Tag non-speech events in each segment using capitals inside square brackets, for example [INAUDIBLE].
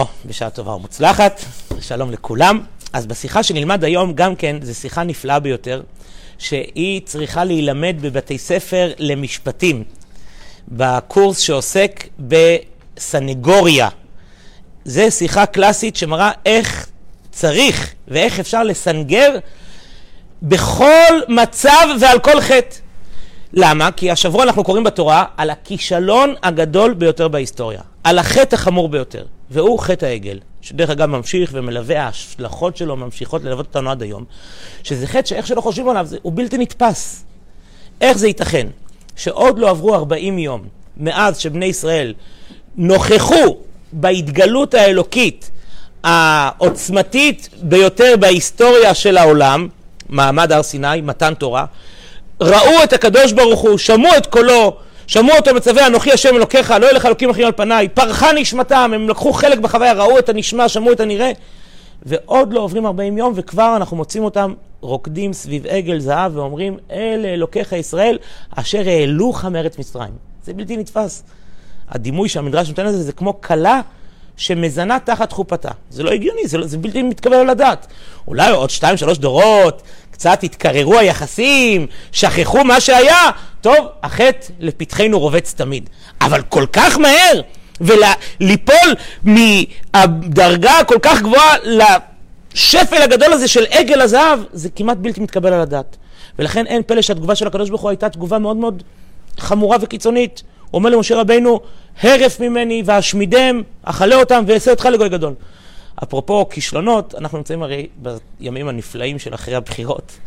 או, בשעה טובה ומוצלחת, שלום לכולם. אז בשיחה שנלמד היום גם כן, זו שיחה נפלאה ביותר, שהיא צריכה להילמד בבתי ספר למשפטים, בקורס שעוסק בסנגוריה. זו שיחה קלאסית שמראה איך צריך ואיך אפשר לסנגר בכל מצב ועל כל חטא. למה? כי השבוע אנחנו קוראים בתורה על הכישלון הגדול ביותר בהיסטוריה, על החטא החמור ביותר, והוא חטא העגל, שדרך אגב ממשיך ומלווה, ההשלכות שלו ממשיכות ללוות אותנו עד היום, שזה חטא שאיך שלא חושבים עליו, זה, הוא בלתי נתפס. איך זה ייתכן שעוד לא עברו 40 יום מאז שבני ישראל נוכחו בהתגלות האלוקית העוצמתית ביותר בהיסטוריה של העולם, מעמד הר סיני, מתן תורה, ראו את הקדוש ברוך הוא, שמעו את קולו, שמעו אותו מצווה אנוכי השם אלוקיך, לא יהיה לך אלוקים אחרים על פניי, פרחה נשמתם, הם לקחו חלק בחוויה, ראו את הנשמע, שמעו את הנראה, ועוד לא עוברים 40 יום, וכבר אנחנו מוצאים אותם רוקדים סביב עגל זהב ואומרים, אלה אלוקיך ישראל, אשר העלוך מארץ מצרים. זה בלתי נתפס. הדימוי שהמדרש נותן לזה זה כמו כלה שמזנה תחת חופתה. זה לא הגיוני, זה, לא, זה בלתי מתקבל על הדעת. אולי עוד שתיים, שלוש דורות, קצת התקררו היחסים, שכחו מה שהיה, טוב, החטא לפתחנו רובץ תמיד. אבל כל כך מהר, וליפול מהדרגה הכל כך גבוהה לשפל הגדול הזה של עגל הזהב, זה כמעט בלתי מתקבל על הדעת. ולכן אין פלא שהתגובה של הקדוש ברוך הוא הייתה תגובה מאוד מאוד חמורה וקיצונית. הוא אומר למשה רבינו, הרף ממני ואשמידם, אכלה אותם ואעשה אותך לגוי גדול. אפרופו כישלונות, אנחנו נמצאים הרי בימים הנפלאים של אחרי הבחירות.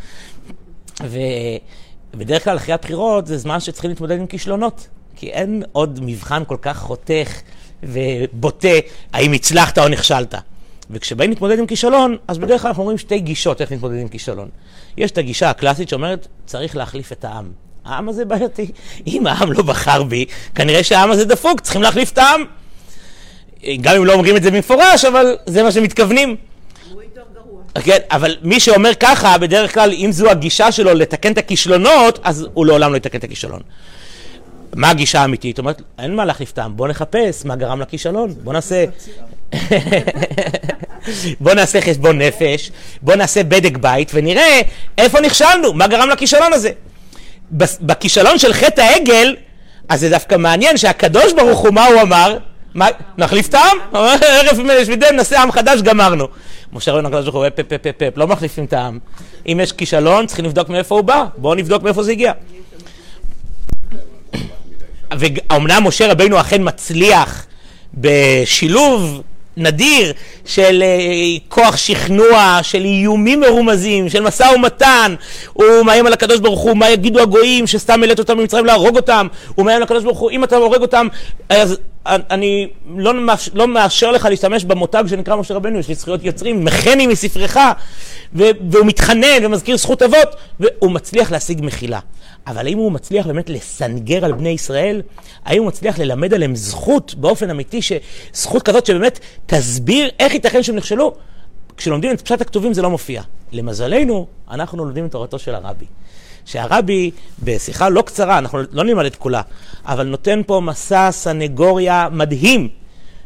ובדרך כלל אחרי הבחירות זה זמן שצריכים להתמודד עם כישלונות. כי אין עוד מבחן כל כך חותך ובוטה האם הצלחת או נכשלת. וכשבאים להתמודד עם כישלון, אז בדרך כלל אנחנו אומרים שתי גישות איך להתמודד עם כישלון. יש את הגישה הקלאסית שאומרת, צריך להחליף את העם. העם הזה בעייתי. אם העם לא בחר בי, כנראה שהעם הזה דפוק, צריכים להחליף את העם. גם אם לא אומרים את זה במפורש, אבל זה מה שמתכוונים. כן, אבל מי שאומר ככה, בדרך כלל, אם זו הגישה שלו לתקן את הכישלונות, אז הוא לעולם לא יתקן את הכישלון. מה הגישה האמיתית? אומרת, אין מה להחליף טעם, בוא נחפש מה גרם לכישלון, בוא נעשה... [LAUGHS] בוא נעשה חשבון נפש, בוא נעשה בדק בית ונראה איפה נכשלנו, מה גרם לכישלון הזה. בכישלון של חטא העגל, אז זה דווקא מעניין שהקדוש ברוך הוא, מה הוא אמר? נחליף את העם? ערב שבידם נעשה עם חדש, גמרנו. משה רבינו הקדוש ברוך הוא, פפ פפ פפ, לא מחליפים את העם. אם יש כישלון, צריכים לבדוק מאיפה הוא בא. בואו נבדוק מאיפה זה הגיע. ואומנם משה רבינו אכן מצליח בשילוב נדיר של uh, כוח שכנוע, של איומים מרומזים, של משא ומתן. הוא מאיים על הקדוש ברוך הוא, מה יגידו הגויים שסתם העלית אותם ממצרים להרוג אותם. הוא מאיים על הקדוש ברוך הוא, אם אתה הורג אותם, אז אני לא, מאפשר, לא מאשר לך להשתמש במותג שנקרא משה רבנו, יש לי זכויות יוצרים, מכני מספרך, והוא מתחנן ומזכיר זכות אבות, והוא מצליח להשיג מחילה. אבל האם הוא מצליח באמת לסנגר על בני ישראל? האם הוא מצליח ללמד עליהם זכות באופן אמיתי, זכות כזאת שבאמת תסביר איך ייתכן שהם נכשלו? כשלומדים את פשט הכתובים זה לא מופיע. למזלנו, אנחנו לומדים את תורתו של הרבי. שהרבי, בשיחה לא קצרה, אנחנו לא נלמד את כולה, אבל נותן פה מסע סנגוריה מדהים,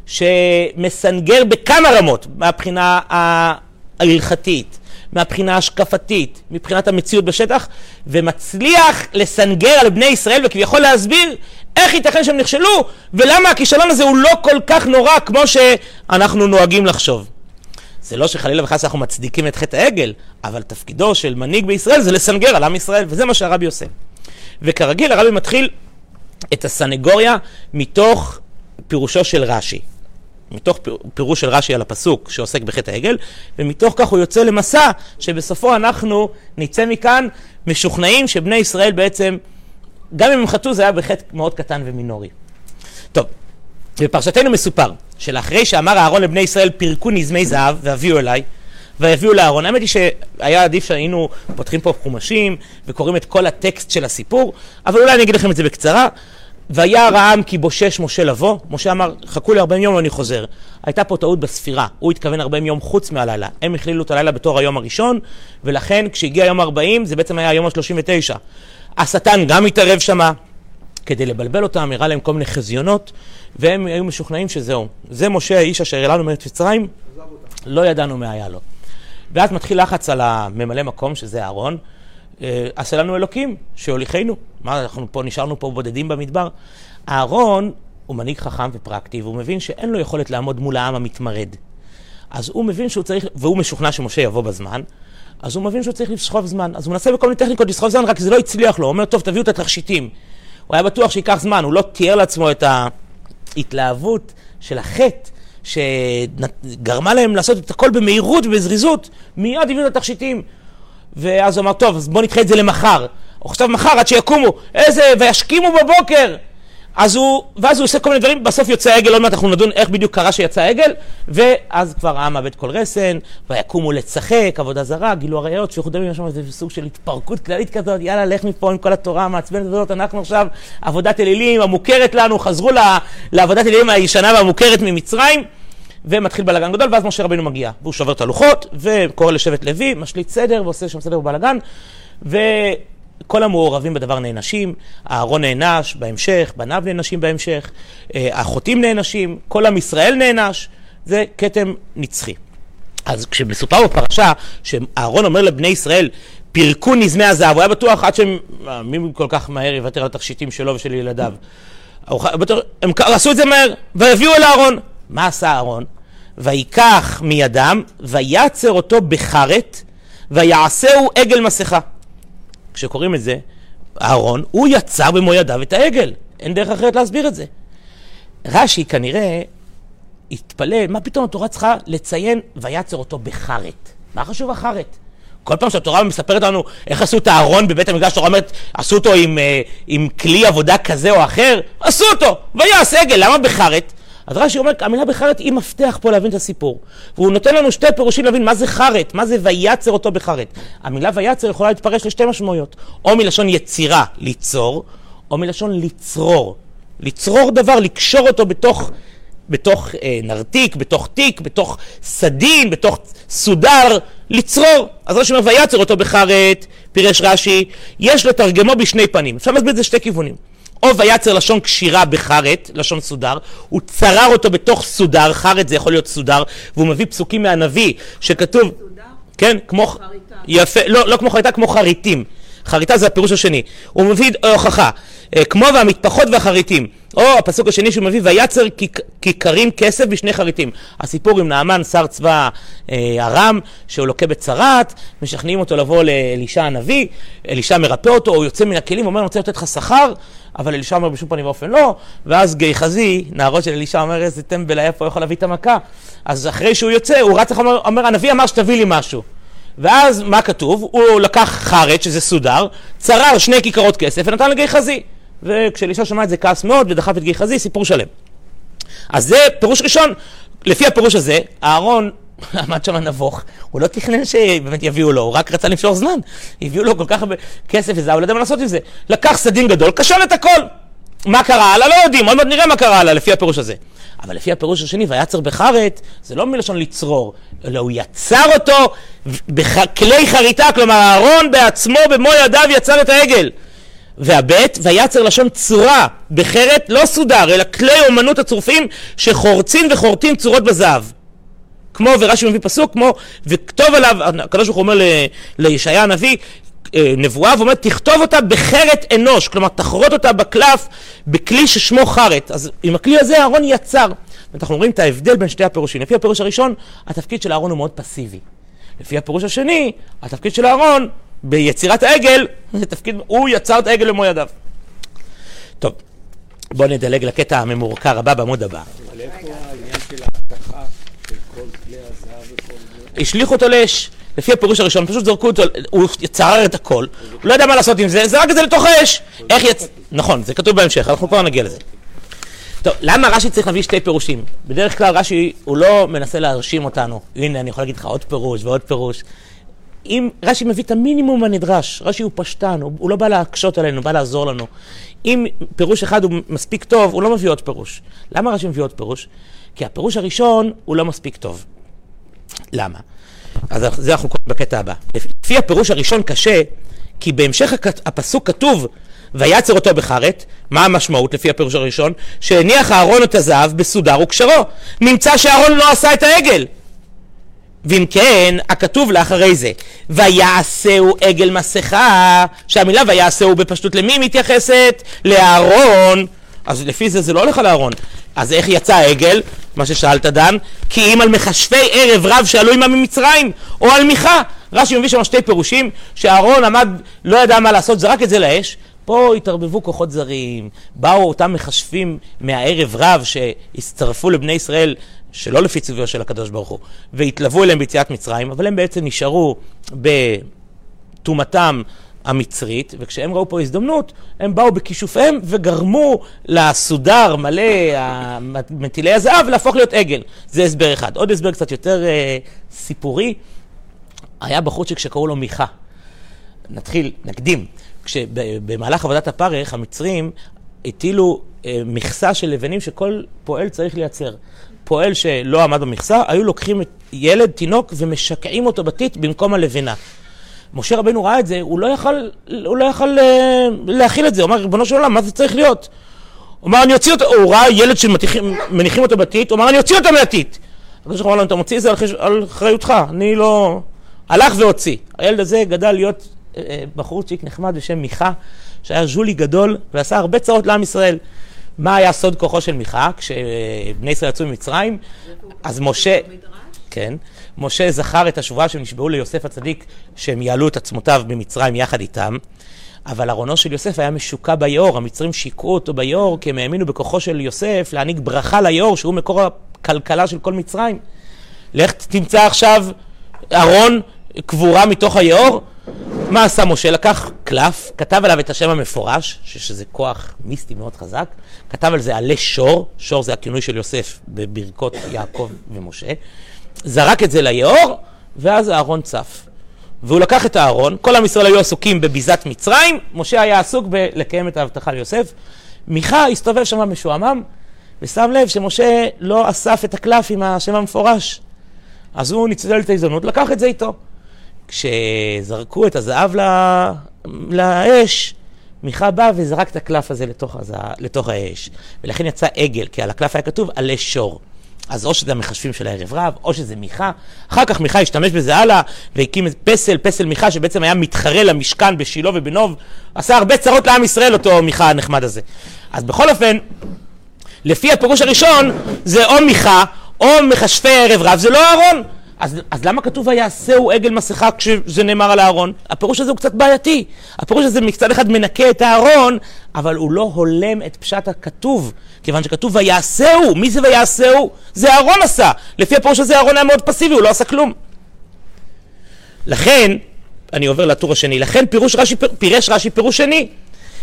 שמסנגר בכמה רמות, מהבחינה ההלכתית, מהבחינה ההשקפתית, מבחינת המציאות בשטח, ומצליח לסנגר על בני ישראל וכביכול להסביר איך ייתכן שהם נכשלו, ולמה הכישלון הזה הוא לא כל כך נורא כמו שאנחנו נוהגים לחשוב. זה לא שחלילה וחס אנחנו מצדיקים את חטא העגל, אבל תפקידו של מנהיג בישראל זה לסנגר על עם ישראל, וזה מה שהרבי עושה. וכרגיל הרבי מתחיל את הסנגוריה מתוך פירושו של רש"י. מתוך פירוש של רש"י על הפסוק שעוסק בחטא העגל, ומתוך כך הוא יוצא למסע שבסופו אנחנו נצא מכאן משוכנעים שבני ישראל בעצם, גם אם הם חטאו זה היה בחטא מאוד קטן ומינורי. טוב, בפרשתנו מסופר שלאחרי שאמר אהרון לבני ישראל פירקו נזמי זהב והביאו אליי ויביאו לאהרון. האמת היא שהיה עדיף שהיינו פותחים פה חומשים וקוראים את כל הטקסט של הסיפור, אבל אולי אני אגיד לכם את זה בקצרה. וירא העם כי בושש משה לבוא, משה אמר חכו לי 40 יום ואני חוזר. הייתה פה טעות בספירה, הוא התכוון 40 יום חוץ מהלילה. הם הכלילו את הלילה בתור היום הראשון, ולכן כשהגיע יום 40 זה בעצם היה היום ה-39. השטן גם התערב שמה, כדי לבלבל אותם, הראה להם כל מיני חזיונות, והם היו משוכנעים שזהו. זה משה האיש אשר העלה לנו מארץ מצרים, לא ידענו מה היה לו. ואז מתחיל לחץ על הממלא מקום, שזה אהרון, אה, עשה לנו אלוקים, שהוליכנו. מה, אנחנו פה נשארנו פה בודדים במדבר. אהרון הוא מנהיג חכם ופרקטי, והוא מבין שאין לו יכולת לעמוד מול העם המתמרד. אז הוא מבין שהוא צריך, והוא משוכנע שמשה יבוא בזמן, אז הוא מבין שהוא צריך לסחוב זמן. אז הוא מנסה בכל מיני טכניקות לסחוב זמן, רק זה לא הצליח לו. הוא אומר, טוב, תביאו את התכשיטים. הוא היה בטוח שייקח זמן, הוא לא תיאר לעצמו את ההתלהבות של החטא שגרמה להם לעשות את הכל במהירות ובזריזות. מיד הביאו את התכשיטים. ואז הוא אמר, טוב, אז בוא נדחה את זה למחר. עכשיו מחר, עד שיקומו. איזה, וישכימו בבוקר. אז הוא, ואז הוא עושה כל מיני דברים, בסוף יוצא העגל, עוד מעט אנחנו נדון איך בדיוק קרה שיצא העגל, ואז כבר העם מאבד כל רסן, ויקומו לצחק, עבודה זרה, גילו עריות, שפיכות דמים, שם איזה סוג של התפרקות כללית כזאת, יאללה, לך מפה עם כל התורה המעצבנת הזאת, אנחנו עכשיו עבודת אלילים המוכרת לנו, חזרו לעבודת אלילים הישנה והמוכרת ממצרים, ומתחיל בלאגן גדול, ואז משה רבינו מגיע, והוא שובר את הלוחות, וקורא לשבט לוי, משליט סדר, ועושה שם סדר בבלאגן, ו... כל המעורבים בדבר נענשים, אהרון נענש בהמשך, בניו נענשים בהמשך, החוטאים אה, נענשים, כל עם ישראל נענש, זה כתם נצחי. אז כשמסופר בפרשה שאהרון אומר לבני ישראל, פירקו נזמי הזהב, הוא היה בטוח עד שהם, אה, מי כל כך מהר יוותר על התכשיטים שלו ושל ילדיו. הם עשו את זה מהר, והביאו אל אהרון. מה עשה אהרון? ויקח מידם, ויצר אותו בחרת, ויעשהו עגל מסכה. כשקוראים את זה, אהרון, הוא יצר במו ידיו את העגל. אין דרך אחרת להסביר את זה. רש"י כנראה התפלל, מה פתאום התורה צריכה לציין ויצר אותו בחרת? מה חשוב החרת? כל פעם שהתורה מספרת לנו איך עשו את הארון בבית המקדש, התורה אומרת, עשו אותו עם, אה, עם כלי עבודה כזה או אחר, עשו אותו, ויעש עגל, למה בחרת? אז רש"י אומר, המילה בחרת היא מפתח פה להבין את הסיפור. והוא נותן לנו שתי פירושים להבין מה זה חרת, מה זה ויצר אותו בחרת. המילה ויצר יכולה להתפרש לשתי משמעויות. או מלשון יצירה, ליצור, או מלשון לצרור. לצרור דבר, לקשור אותו בתוך, בתוך אה, נרתיק, בתוך תיק, בתוך סדין, בתוך סודר, לצרור. אז רש"י אומר ויצר אותו בחרת, פירש רש"י, יש לתרגמו בשני פנים. אפשר להסביר את זה שתי כיוונים. או ויצר לשון קשירה בחרת, לשון סודר, הוא צרר אותו בתוך סודר, חרת זה יכול להיות סודר, והוא מביא פסוקים מהנביא שכתוב, סודר? כן, כמו, חריטה. יפה, לא, לא כמו חריטה, כמו חריטים. חריטה זה הפירוש השני. הוא מביא הוכחה, אה, כמו והמטפחות והחריטים. או הפסוק השני שהוא מביא, ויצר כיכרים כסף בשני חריטים. הסיפור עם נעמן, שר צבא אה, ארם, שהוא לוקה בצרת, משכנעים אותו לבוא לאלישע הנביא, אלישע מרפא אותו, הוא יוצא מן הכלים, אומר, אני רוצה לתת לך שכר, אבל אלישע אומר בשום פנים ואופן לא, ואז גיחזי, נערות של אלישע, אומר, איזה טמבל היה פה, יכול להביא את המכה. אז אחרי שהוא יוצא, הוא רץ לך, אומר, אומר, הנביא אמר שתביא לי משהו. ואז מה כתוב? הוא לקח חרט, שזה סודר, צרר שני כיכרות כסף ונתן לגיחזי. וכשאלישע שמע את זה כעס מאוד ודחף את גיחזי, סיפור שלם. אז זה פירוש ראשון. לפי הפירוש הזה, אהרון עמד שם נבוך, הוא לא תכנן שבאמת יביאו לו, הוא רק רצה למשוך זמן. הביאו לו כל כך הרבה כסף וזה, הוא לא יודע מה לעשות עם זה. לקח סדין גדול, קשר את הכל. מה קרה הלאה? לא יודעים, עוד מעט נראה מה קרה הלאה לפי הפירוש הזה. אבל לפי הפירוש השני, ויצר בחרת, זה לא מלשון לצרור, אלא הוא יצר אותו בכלי חריטה, כלומר אהרון בעצמו במו ידיו יצר את העגל. והבית, ויצר לשון צורה, בחרת לא סודר, אלא כלי אומנות הצורפים שחורצים וחורטים צורות בזהב. כמו, ורש"י מביא פסוק, כמו, וכתוב עליו, הקדוש ברוך הוא אומר לישעיה הנביא, אה, נבואה, ואומר, תכתוב אותה בחרת אנוש, כלומר, תחרוט אותה בקלף, בכלי ששמו חרת. אז עם הכלי הזה אהרון יצר. ואנחנו רואים את ההבדל בין שתי הפירושים. לפי הפירוש הראשון, התפקיד של אהרון הוא מאוד פסיבי. לפי הפירוש השני, התפקיד של אהרון ביצירת העגל, [LAUGHS] זה תפקיד, הוא יצר את העגל במו ידיו. טוב, בואו נדלג לקטע הממורקר הבא בעמוד הבא. השליכו אותו לאש. לפי הפירוש הראשון, פשוט זרקו אותו, הוא צרר את הכל, הוא לא יודע מה לעשות עם זה, זרק את זה לתוך האש. איך יצ... נכון, זה כתוב בהמשך, אנחנו כבר נגיע לזה. טוב, למה רש"י צריך להביא שתי פירושים? בדרך כלל רש"י, הוא לא מנסה להרשים אותנו. הנה, אני יכול להגיד לך עוד פירוש ועוד פירוש. אם רש"י מביא את המינימום הנדרש, רש"י הוא פשטן, הוא, הוא לא בא להקשות עלינו, הוא בא לעזור לנו. אם פירוש אחד הוא מספיק טוב, הוא לא מביא עוד פירוש. למה רש"י מביא עוד פירוש? כי הפירוש הראשון הוא לא מספיק טוב. למה? אז זה אנחנו קוראים בקטע הבא. לפי הפירוש הראשון קשה, כי בהמשך הפסוק כתוב, ויצר אותו בחרת, מה המשמעות לפי הפירוש הראשון? שהניח אהרון את הזהב בסודר וקשרו. נמצא שאהרון לא עשה את העגל. ואם כן, הכתוב לאחרי זה, ויעשהו עגל מסכה, שהמילה ויעשהו בפשטות למי מתייחסת? לאהרון. אז לפי זה זה לא הולך על אהרון. אז איך יצא העגל? מה ששאלת דן, כי אם על מכשפי ערב רב שעלו עמם ממצרים, או על מיכה. רש"י מביא שם שתי פירושים, שאהרון עמד, לא ידע מה לעשות, זרק את זה לאש. פה התערבבו כוחות זרים, באו אותם מכשפים מהערב רב שהצטרפו לבני ישראל שלא לפי צביו של הקדוש ברוך הוא, והתלוו אליהם ביציאת מצרים, אבל הם בעצם נשארו בטומאתם המצרית, וכשהם ראו פה הזדמנות, הם באו בכישופיהם וגרמו לסודר מלא מטילי הזהב להפוך להיות עגל. זה הסבר אחד. עוד הסבר קצת יותר אה, סיפורי, היה בחורצ'יק שקראו לו מיכה. נתחיל, נקדים. כשבמהלך עבודת הפרך, המצרים הטילו אה, מכסה של לבנים שכל פועל צריך לייצר. פועל שלא עמד במכסה, היו לוקחים ילד, תינוק, ומשקעים אותו בטיט במקום הלבנה. משה רבנו ראה את זה, הוא לא יכל, הוא לא יכל אה, להכיל את זה, הוא אמר, ריבונו של עולם, מה זה צריך להיות? הוא אמר, אני אוציא אותו, הוא ראה ילד שמניחים אותו בטיט, הוא אמר, אני אוציא אותו מהטיט. הקדוש ברוך הוא אמר לו, אתה מוציא את זה על אחריותך, אני לא... הלך והוציא. הילד הזה גדל להיות אה, אה, בחורצ'יק נחמד בשם מיכה, שהיה ז'ולי גדול ועשה הרבה צרות לעם ישראל. מה היה סוד כוחו של מיכה? כשבני ישראל יצאו ממצרים, אז משה... כן. משה זכר את השבועה שהם נשבעו ליוסף הצדיק שהם יעלו את עצמותיו במצרים יחד איתם, אבל ארונו של יוסף היה משוקע ביאור, המצרים שיקעו אותו ביאור כי הם האמינו בכוחו של יוסף להעניק ברכה ליאור שהוא מקור הכלכלה של כל מצרים. לך תמצא עכשיו ארון קבורה מתוך היאור, מה עשה משה? לקח קלף, כתב עליו את השם המפורש, שזה כוח מיסטי מאוד חזק, כתב על זה עלי שור, שור זה הכינוי של יוסף בברכות יעקב ומשה, זרק את זה ליאור, ואז הארון צף. והוא לקח את הארון, כל עם ישראל היו עסוקים בביזת מצרים, משה היה עסוק בלקיים את ההבטחה ליוסף. מיכה הסתובב שם משועמם, ושם לב שמשה לא אסף את הקלף עם השם המפורש. אז הוא ניצל את ההזדמנות, לקח את זה איתו. כשזרקו את הזהב לאש, מיכה בא וזרק את הקלף הזה לתוך, הזהב, לתוך האש. ולכן יצא עגל, כי על הקלף היה כתוב עלי שור. אז או שזה המחשבים של הערב רב, או שזה מיכה. אחר כך מיכה השתמש בזה הלאה, והקים פסל, פסל מיכה, שבעצם היה מתחרה למשכן בשילה ובנוב. עשה הרבה צרות לעם ישראל, אותו מיכה הנחמד הזה. אז בכל אופן, לפי הפירוש הראשון, זה או מיכה, או מכשפי ערב רב, זה לא אהרון. אז, אז למה כתוב ויעשהו עגל מסכה כשזה נאמר על הארון? הפירוש הזה הוא קצת בעייתי. הפירוש הזה מצד אחד מנקה את הארון, אבל הוא לא הולם את פשט הכתוב. כיוון שכתוב ויעשהו, מי זה ויעשהו? זה אהרון עשה. לפי הפירוש הזה אהרון היה מאוד פסיבי, הוא לא עשה כלום. לכן, אני עובר לטור השני, לכן פירוש רש"י, פירש רש"י פירוש שני,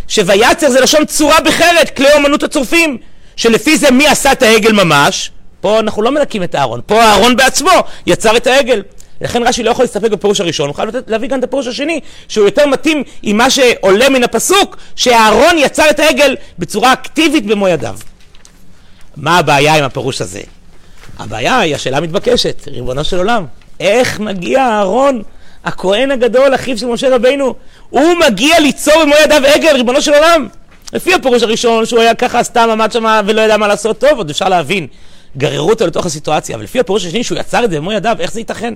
שויצר זה לשון צורה בחרת, כלי אומנות הצורפים, שלפי זה מי עשה את העגל ממש? פה אנחנו לא מנקים את הארון, פה הארון בעצמו יצר את העגל. לכן רש"י לא יכול להסתפק בפירוש הראשון, הוא חייב להביא גם את הפירוש השני, שהוא יותר מתאים עם מה שעולה מן הפסוק, שהארון יצר את העגל בצורה אקטיבית במו ידיו. מה הבעיה עם הפירוש הזה? הבעיה היא השאלה המתבקשת, ריבונו של עולם, איך מגיע אהרון, הכהן הגדול, אחיו של משה רבינו, הוא מגיע ליצור במו ידיו עגל, ריבונו של עולם? לפי הפירוש הראשון, שהוא היה ככה סתם עמד שם ולא ידע מה לעשות טוב, עוד אפשר להבין. גררו אותו לתוך הסיטואציה, אבל לפי הפירוש השני שהוא יצר את זה במו ידיו, איך זה ייתכן?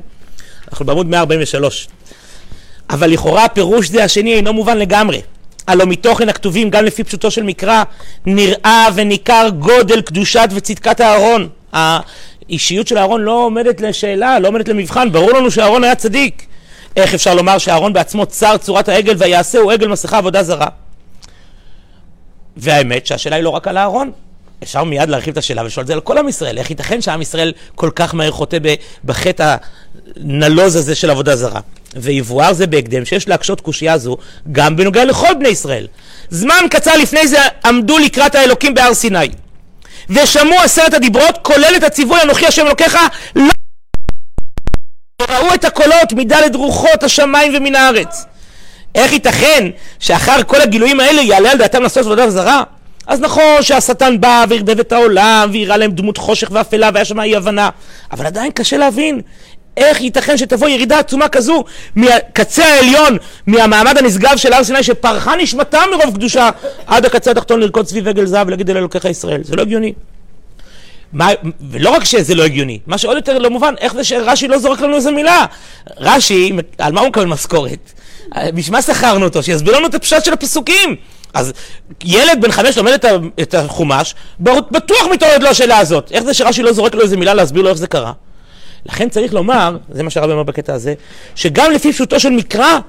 אנחנו בעמוד 143. אבל לכאורה הפירוש זה השני אינו מובן לגמרי. הלא מתוכן הכתובים גם לפי פשוטו של מקרא נראה וניכר גודל קדושת וצדקת הארון. האישיות של הארון לא עומדת לשאלה, לא עומדת למבחן, ברור לנו שהארון היה צדיק. איך אפשר לומר שהארון בעצמו צר צורת העגל ויעשהו עגל מסכה עבודה זרה? והאמת שהשאלה היא לא רק על הארון, אפשר מיד להרחיב את השאלה ולשאול את זה על כל עם ישראל. איך ייתכן שעם ישראל כל כך מהר חוטא בחטא הנלוז הזה של עבודה זרה? ויבואר זה בהקדם שיש להקשות קושייה זו גם בנוגע לכל בני ישראל. זמן קצר לפני זה עמדו לקראת האלוקים בהר סיני ושמעו עשרת הדיברות כולל את הציווי אנוכי השם אלוקיך לא ראו את הקולות מדלת רוחות השמיים ומן הארץ. איך ייתכן שאחר כל הגילויים האלה יעלה על דעתם לעשות עבודה זרה? אז נכון שהשטן בא וערבב את העולם והראה להם דמות חושך ואפלה והיה שם אי הבנה אבל עדיין קשה להבין איך ייתכן שתבוא ירידה עצומה כזו מהקצה העליון, מהמעמד הנשגב של הר סיני שפרחה נשמתה מרוב קדושה עד הקצה התחתון לרקוד סביב עגל זהב ולהגיד אל אלוקיך ישראל, זה לא הגיוני. מה, ולא רק שזה לא הגיוני, מה שעוד יותר לא מובן, איך זה שרש"י לא זורק לנו איזה מילה? רש"י, על מה הוא מקבל משכורת? בשביל מה שכרנו אותו? שיסביר לנו את הפשט של הפסוקים. אז ילד בן חמש לומד את, את החומש, בטוח מתעוררת לו השאלה הזאת. איך זה שרש"י לא זורק לו איזה מילה להסביר לו איך זה קרה? לכן צריך לומר, זה מה שהרבי אומר בקטע הזה, שגם לפי פשוטו של מקרא,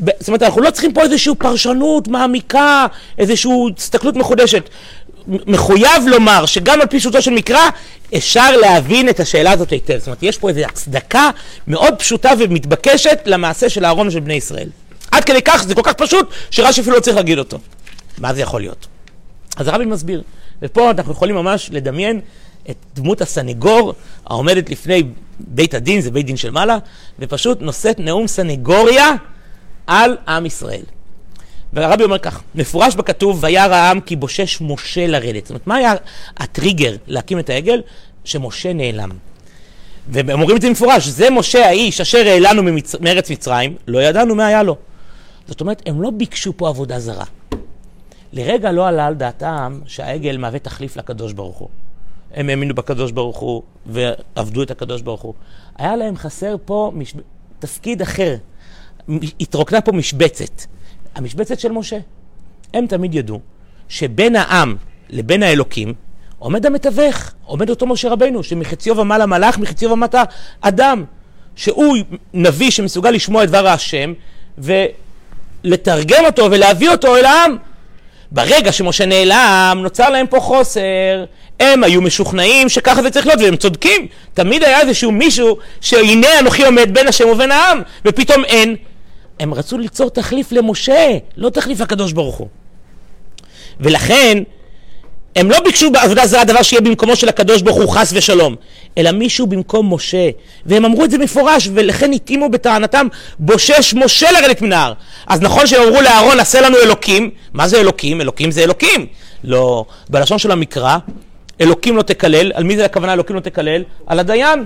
זאת אומרת, אנחנו לא צריכים פה איזושהי פרשנות מעמיקה, איזושהי הסתכלות מחודשת. מחויב לומר שגם על פי פשוטו של מקרא אפשר להבין את השאלה הזאת היטב. זאת אומרת, יש פה איזו הצדקה מאוד פשוטה ומתבקשת למעשה של אהרון ושל בני ישראל. עד כדי כך, זה כל כך פשוט, שרש"י אפילו לא צריך להגיד אותו. מה זה יכול להיות? אז הרבי מסביר, ופה אנחנו יכולים ממש לדמיין את דמות הסנגור העומדת לפני בית הדין, זה בית דין של מעלה, ופשוט נושאת נאום סנגוריה על עם ישראל. והרבי אומר כך, מפורש בכתוב, וירא העם כי בושש משה לרדת. זאת אומרת, מה היה הטריגר להקים את העגל? שמשה נעלם. והם אומרים את זה במפורש, זה משה האיש אשר העלנו ממצ... מארץ מצרים, לא ידענו מה היה לו. זאת אומרת, הם לא ביקשו פה עבודה זרה. לרגע לא עלה על דעתם שהעגל מהווה תחליף לקדוש ברוך הוא. הם האמינו בקדוש ברוך הוא ועבדו את הקדוש ברוך הוא. היה להם חסר פה מש... תפקיד אחר. התרוקנה פה משבצת. המשבצת של משה. הם תמיד ידעו שבין העם לבין האלוקים עומד המתווך, עומד אותו משה רבנו, שמחציו ומעלה מלאך, מחציו ומטה אדם, שהוא נביא שמסוגל לשמוע את דבר השם ולתרגם אותו ולהביא אותו אל העם. ברגע שמשה נעלם, נוצר להם פה חוסר. הם היו משוכנעים שככה זה צריך להיות, והם צודקים. תמיד היה איזשהו מישהו שהנה אנוכי עומד בין השם ובין העם, ופתאום אין. הם רצו ליצור תחליף למשה, לא תחליף לקדוש ברוך הוא. ולכן, הם לא ביקשו בעבודה זרה דבר שיהיה במקומו של הקדוש ברוך הוא חס ושלום, אלא מישהו במקום משה. והם אמרו את זה מפורש, ולכן התאימו בטענתם, בושש משה לרדת מן ההר. אז נכון שהם אמרו לאהרון, עשה לנו אלוקים. מה זה אלוקים? אלוקים זה אלוקים. לא, בלשון של המקרא, אלוקים לא תקלל. על מי זה הכוונה אלוקים לא תקלל? על הדיין.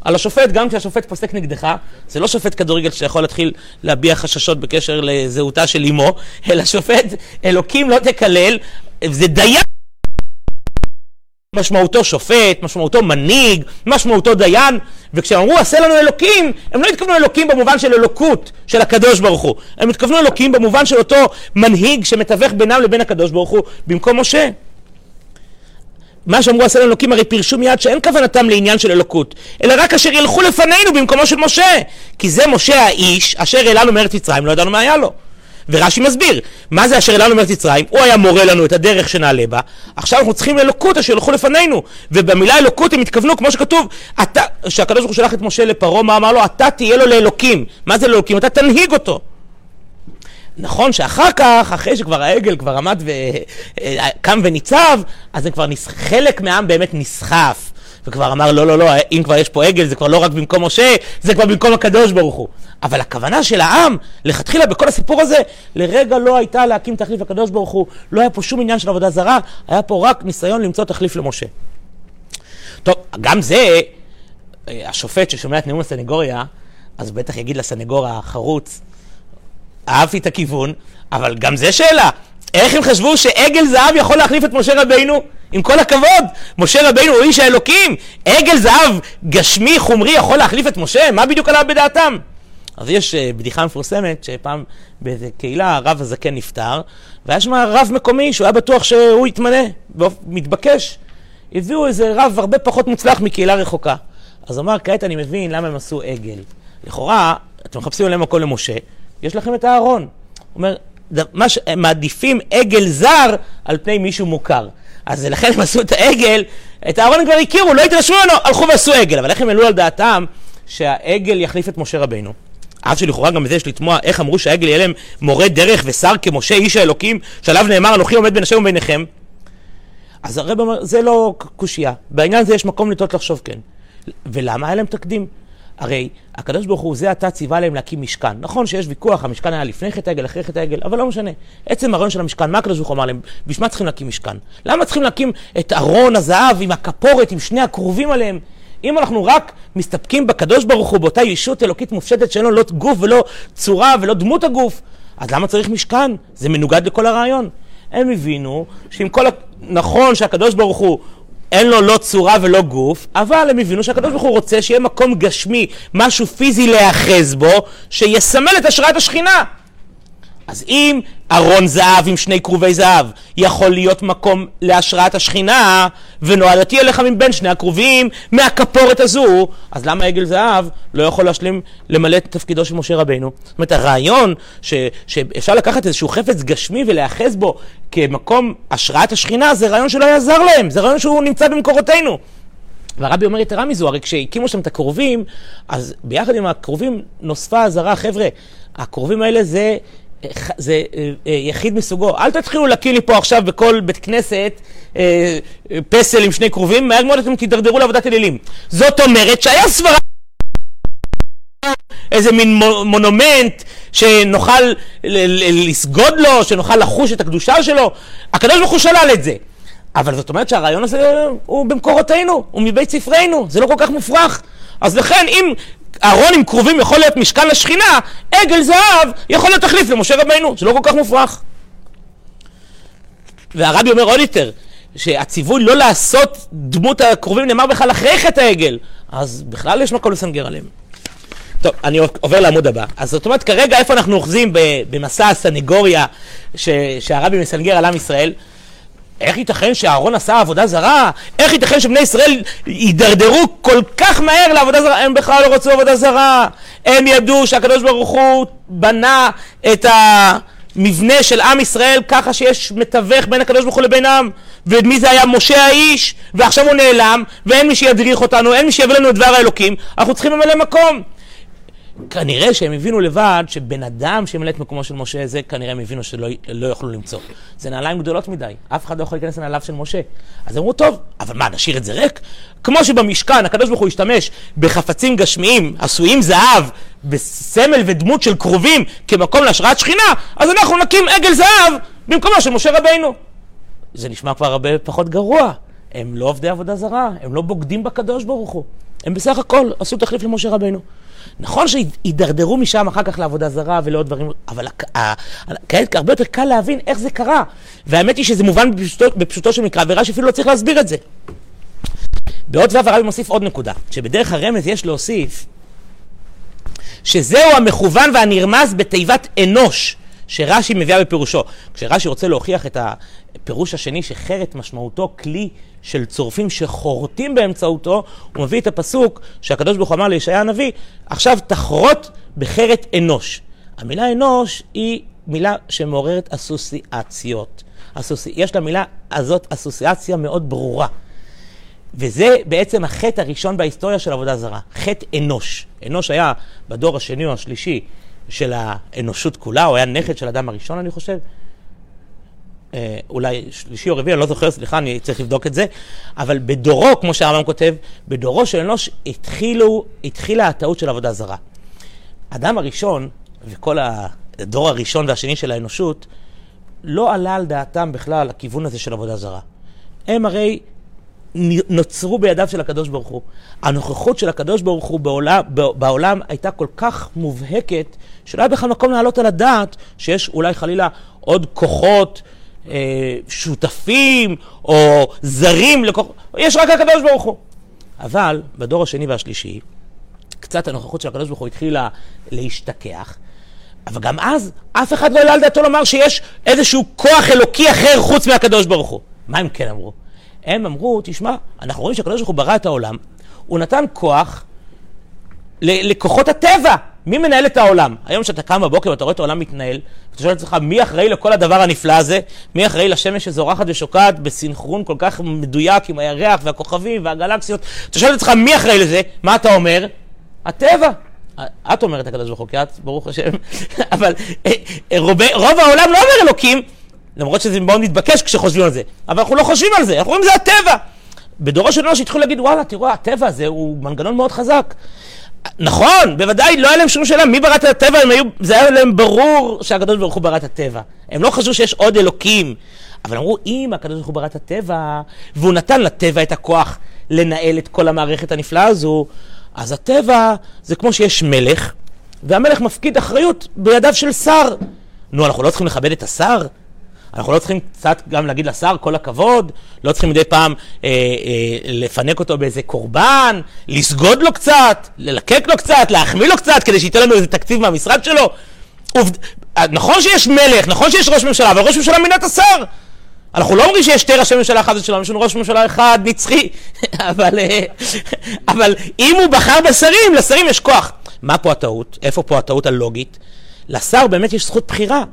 על השופט, גם כשהשופט פוסק נגדך, זה לא שופט כדורגל שיכול להתחיל להביע חששות בקשר לזהותה של אמו, אלא שופט, אלוקים לא תקלל, זה דיין. משמעותו שופט, משמעותו מנהיג, משמעותו דיין, וכשאמרו עשה לנו אלוקים, הם לא התכוונו אלוקים במובן של אלוקות של הקדוש ברוך הוא, הם התכוונו אלוקים במובן של אותו מנהיג שמתווך בינם לבין הקדוש ברוך הוא במקום משה. מה שאמרו עשה אלוקים הרי פירשו מיד שאין כוונתם לעניין של אלוקות, אלא רק אשר ילכו לפנינו במקומו של משה. כי זה משה האיש אשר העלנו מארץ מצרים, לא ידענו מה היה לו. ורש"י מסביר, מה זה אשר העלנו מארץ מצרים? הוא היה מורה לנו את הדרך שנעלה בה, עכשיו אנחנו צריכים אלוקות אשר ילכו לפנינו. ובמילה אלוקות הם התכוונו, כמו שכתוב, אתה, שהקדוש ברוך הוא שלח את משה לפרעה, מה אמר לו? אתה תהיה לו לאלוקים. מה זה לאלוקים? אתה תנהיג אותו. נכון שאחר כך, אחרי שכבר העגל כבר עמד וקם וניצב, אז זה כבר נס... חלק מהעם באמת נסחף. וכבר אמר, לא, לא, לא, אם כבר יש פה עגל, זה כבר לא רק במקום משה, זה כבר במקום הקדוש ברוך הוא. אבל הכוונה של העם, לכתחילה בכל הסיפור הזה, לרגע לא הייתה להקים תחליף לקדוש ברוך הוא, לא היה פה שום עניין של עבודה זרה, היה פה רק ניסיון למצוא תחליף למשה. טוב, גם זה, השופט ששומע את נאום הסנגוריה, אז בטח יגיד לסנגור החרוץ, אהבתי את הכיוון, אבל גם זה שאלה. איך הם חשבו שעגל זהב יכול להחליף את משה רבינו? עם כל הכבוד, משה רבינו הוא איש האלוקים, עגל זהב גשמי, חומרי, יכול להחליף את משה? מה בדיוק עלה בדעתם? אז יש uh, בדיחה מפורסמת, שפעם באיזה קהילה הרב הזקן נפטר, והיה שם רב מקומי שהוא היה בטוח שהוא יתמנה, מתבקש. הביאו איזה רב הרבה פחות מוצלח מקהילה רחוקה. אז אמר, כעת אני מבין למה הם עשו עגל. לכאורה, אתם מחפשים עליהם מקום למשה, יש לכם את הארון. הוא אומר, מה ש... הם מעדיפים עגל זר על פני מישהו מוכר. אז לכן הם עשו את העגל, את הארון הם כבר הכירו, לא התרשמו ממנו, הלכו ועשו עגל. אבל איך הם העלו על דעתם שהעגל יחליף את משה רבינו? עד שלכאורה גם בזה יש לתמוה איך אמרו שהעגל יהיה להם מורה דרך ושר כמשה איש האלוקים, שעליו נאמר אנוכי עומד בין השם וביניכם. אז הרב אומר, זה לא קושייה. בעניין הזה יש מקום לטעות לחשוב כן. ולמה היה להם תקדים? הרי הקדוש ברוך הוא זה עתה ציווה להם להקים משכן. נכון שיש ויכוח, המשכן היה לפני חטא העגל, אחרי חטא העגל, אבל לא משנה. עצם הרעיון של המשכן, מה הקדוש ברוך הוא אמר להם? בשביל מה צריכים להקים משכן? למה צריכים להקים את ארון הזהב עם הכפורת, עם שני הכרובים עליהם? אם אנחנו רק מסתפקים בקדוש ברוך הוא, באותה ישות אלוקית מופשטת שאין לו לא גוף ולא צורה ולא דמות הגוף, אז למה צריך משכן? זה מנוגד לכל הרעיון. הם הבינו שעם כל. נכון שהקדוש ברוך הוא אין לו לא צורה ולא גוף, אבל הם הבינו שהקדוש ברוך הוא רוצה שיהיה מקום גשמי, משהו פיזי להיאחז בו, שיסמל את השראת השכינה. אז אם ארון זהב עם שני כרובי זהב יכול להיות מקום להשראת השכינה, ונועדתי אליך מבין שני הכרובים מהכפורת הזו, אז למה עגל זהב לא יכול להשלים למלא את תפקידו של משה רבינו? זאת אומרת, הרעיון ש, שאפשר לקחת איזשהו חפץ גשמי ולהיאחז בו כמקום השראת השכינה, זה רעיון שלא יעזר להם, זה רעיון שהוא נמצא במקורותינו. והרבי אומר יתרה מזו, הרי כשהקימו שם את הכרובים, אז ביחד עם הכרובים נוספה אזהרה, חבר'ה, הכרובים האלה זה זה אה, אה, יחיד מסוגו. אל תתחילו להקיא לי פה עכשיו בכל בית כנסת אה, פסל עם שני כרובים, מהר מאוד אתם תידרדרו לעבודת אלילים. זאת אומרת שהיה סברה, איזה מין מונומנט שנוכל לסגוד לו, שנוכל לחוש את הקדושה שלו. הקדוש ברוך הוא שלל את זה. אבל זאת אומרת שהרעיון הזה הוא במקורותינו, הוא מבית ספרינו, זה לא כל כך מופרך. אז לכן אם ארון עם כרובים יכול להיות משכן לשכינה, עגל זהב יכול להיות תחליף למשה רבינו, זה לא כל כך מופרך. והרבי אומר עוד יותר, שהציווי לא לעשות דמות הכרובים נאמר בכלל אחרי חטא העגל, אז בכלל יש מקום לסנגר עליהם. טוב, אני עובר לעמוד הבא. אז זאת אומרת, כרגע איפה אנחנו אוחזים במסע הסנגוריה שהרבי מסנגר על עם ישראל? איך ייתכן שאהרון עשה עבודה זרה? איך ייתכן שבני ישראל יידרדרו כל כך מהר לעבודה זרה? הם בכלל לא רצו עבודה זרה. הם ידעו שהקדוש ברוך הוא בנה את המבנה של עם ישראל ככה שיש מתווך בין הקדוש ברוך הוא לבינם. ומי זה היה? משה האיש, ועכשיו הוא נעלם, ואין מי שידריך אותנו, אין מי שיביא לנו את דבר האלוקים, אנחנו צריכים ממלא מקום. כנראה שהם הבינו לבד שבן אדם שימלא את מקומו של משה, זה כנראה הם הבינו שלא לא יוכלו למצוא. זה נעליים גדולות מדי, אף אחד לא יכול להיכנס לנעליו של משה. אז אמרו, טוב, אבל מה, נשאיר את זה ריק? כמו שבמשכן הקדוש ברוך הוא השתמש בחפצים גשמיים עשויים זהב, בסמל ודמות של קרובים כמקום להשראת שכינה, אז אנחנו נקים עגל זהב במקומו של משה רבינו. זה נשמע כבר הרבה פחות גרוע. הם לא עובדי עבודה זרה, הם לא בוגדים בקדוש ברוך הוא. הם בסך הכל עשו תחליף למשה רבינו. נכון שהידרדרו משם אחר כך לעבודה זרה ולעוד דברים, אבל כעת הרבה יותר קל להבין איך זה קרה. והאמת היא שזה מובן בפשוטו, בפשוטו של מקרא, ורש"י אפילו לא צריך להסביר את זה. בעוד ו' הרבי מוסיף עוד נקודה, שבדרך הרמז יש להוסיף שזהו המכוון והנרמז בתיבת אנוש, שרש"י מביאה בפירושו. כשרש"י רוצה להוכיח את הפירוש השני, שחרת משמעותו כלי של צורפים שחורטים באמצעותו, הוא מביא את הפסוק שהקדוש ברוך הוא אמר לישעיה הנביא, עכשיו תחרוט בחרת אנוש. המילה אנוש היא מילה שמעוררת אסוסיאציות. אסוסי... יש למילה הזאת אסוסיאציה מאוד ברורה. וזה בעצם החטא הראשון בהיסטוריה של עבודה זרה, חטא אנוש. אנוש היה בדור השני או השלישי של האנושות כולה, הוא היה נכד של אדם הראשון, אני חושב. אה, אולי שלישי או רביעי, אני לא זוכר, סליחה, אני צריך לבדוק את זה, אבל בדורו, כמו שהרמב"ם כותב, בדורו של אנוש התחילו, התחילה הטעות של עבודה זרה. האדם הראשון, וכל הדור הראשון והשני של האנושות, לא עלה על דעתם בכלל הכיוון הזה של עבודה זרה. הם הרי נוצרו בידיו של הקדוש ברוך הוא. הנוכחות של הקדוש ברוך הוא בעולם, בעולם הייתה כל כך מובהקת, שלא היה בכלל מקום להעלות על הדעת שיש אולי חלילה עוד כוחות אה, שותפים או זרים לכוחות, יש רק הקדוש ברוך הוא. אבל בדור השני והשלישי, קצת הנוכחות של הקדוש ברוך הוא התחילה להשתכח, אבל גם אז אף אחד לא העלה על דעתו לומר שיש איזשהו כוח אלוקי אחר חוץ מהקדוש ברוך הוא. מה הם כן אמרו? הם אמרו, תשמע, אנחנו רואים שהקדוש ברוך הוא ברא את העולם, הוא נתן כוח לכוחות הטבע. מי מנהל את העולם? היום כשאתה קם בבוקר ואתה רואה את העולם מתנהל, ואתה שואל את עצמך מי אחראי לכל הדבר הנפלא הזה? מי אחראי לשמש שזורחת ושוקעת בסינכרון כל כך מדויק עם הירח והכוכבים והגלקסיות? אתה שואל את עצמך מי אחראי לזה? מה אתה אומר? הטבע. את אומרת הקדוש ברוך הוא, כי את, ברוך השם, [LAUGHS] אבל אה, אה, רוב העולם לא אומר אלוקים, למרות שזה מאוד מתבקש כשחושבים על זה, אבל אנחנו לא חושבים על זה, אנחנו אומרים זה הטבע. בדורו של אנוש התחילו להגיד, וואלה, תראו, הטבע הזה הוא מנגנון מאוד חזק. נכון, בוודאי, לא היה להם שום שאלה מי ברא את הטבע, היו, זה היה להם ברור שהקדוש ברוך הוא ברא את הטבע. הם לא חשבו שיש עוד אלוקים, אבל אמרו, אם הקדוש ברוך הוא ברא את הטבע, והוא נתן לטבע את הכוח לנהל את כל המערכת הנפלאה הזו, אז הטבע זה כמו שיש מלך, והמלך מפקיד אחריות בידיו של שר. נו, אנחנו לא צריכים לכבד את השר? אנחנו לא צריכים קצת גם להגיד לשר כל הכבוד? לא צריכים מדי פעם אה, אה, לפנק אותו באיזה קורבן? לסגוד לו קצת? ללקק לו קצת? להחמיא לו קצת כדי שייתן לנו איזה תקציב מהמשרד שלו? עובד... נכון שיש מלך, נכון שיש ראש ממשלה, אבל ראש ממשלה מינה את השר. אנחנו לא אומרים שיש שתי ראשי ממשלה אחד שלנו, יש לנו ראש ממשלה אחד נצחי, [LAUGHS] אבל, אה, [LAUGHS] אבל אם הוא בחר בשרים, לשרים יש כוח. מה פה הטעות? איפה פה הטעות הלוגית? לשר באמת יש זכות בחירה.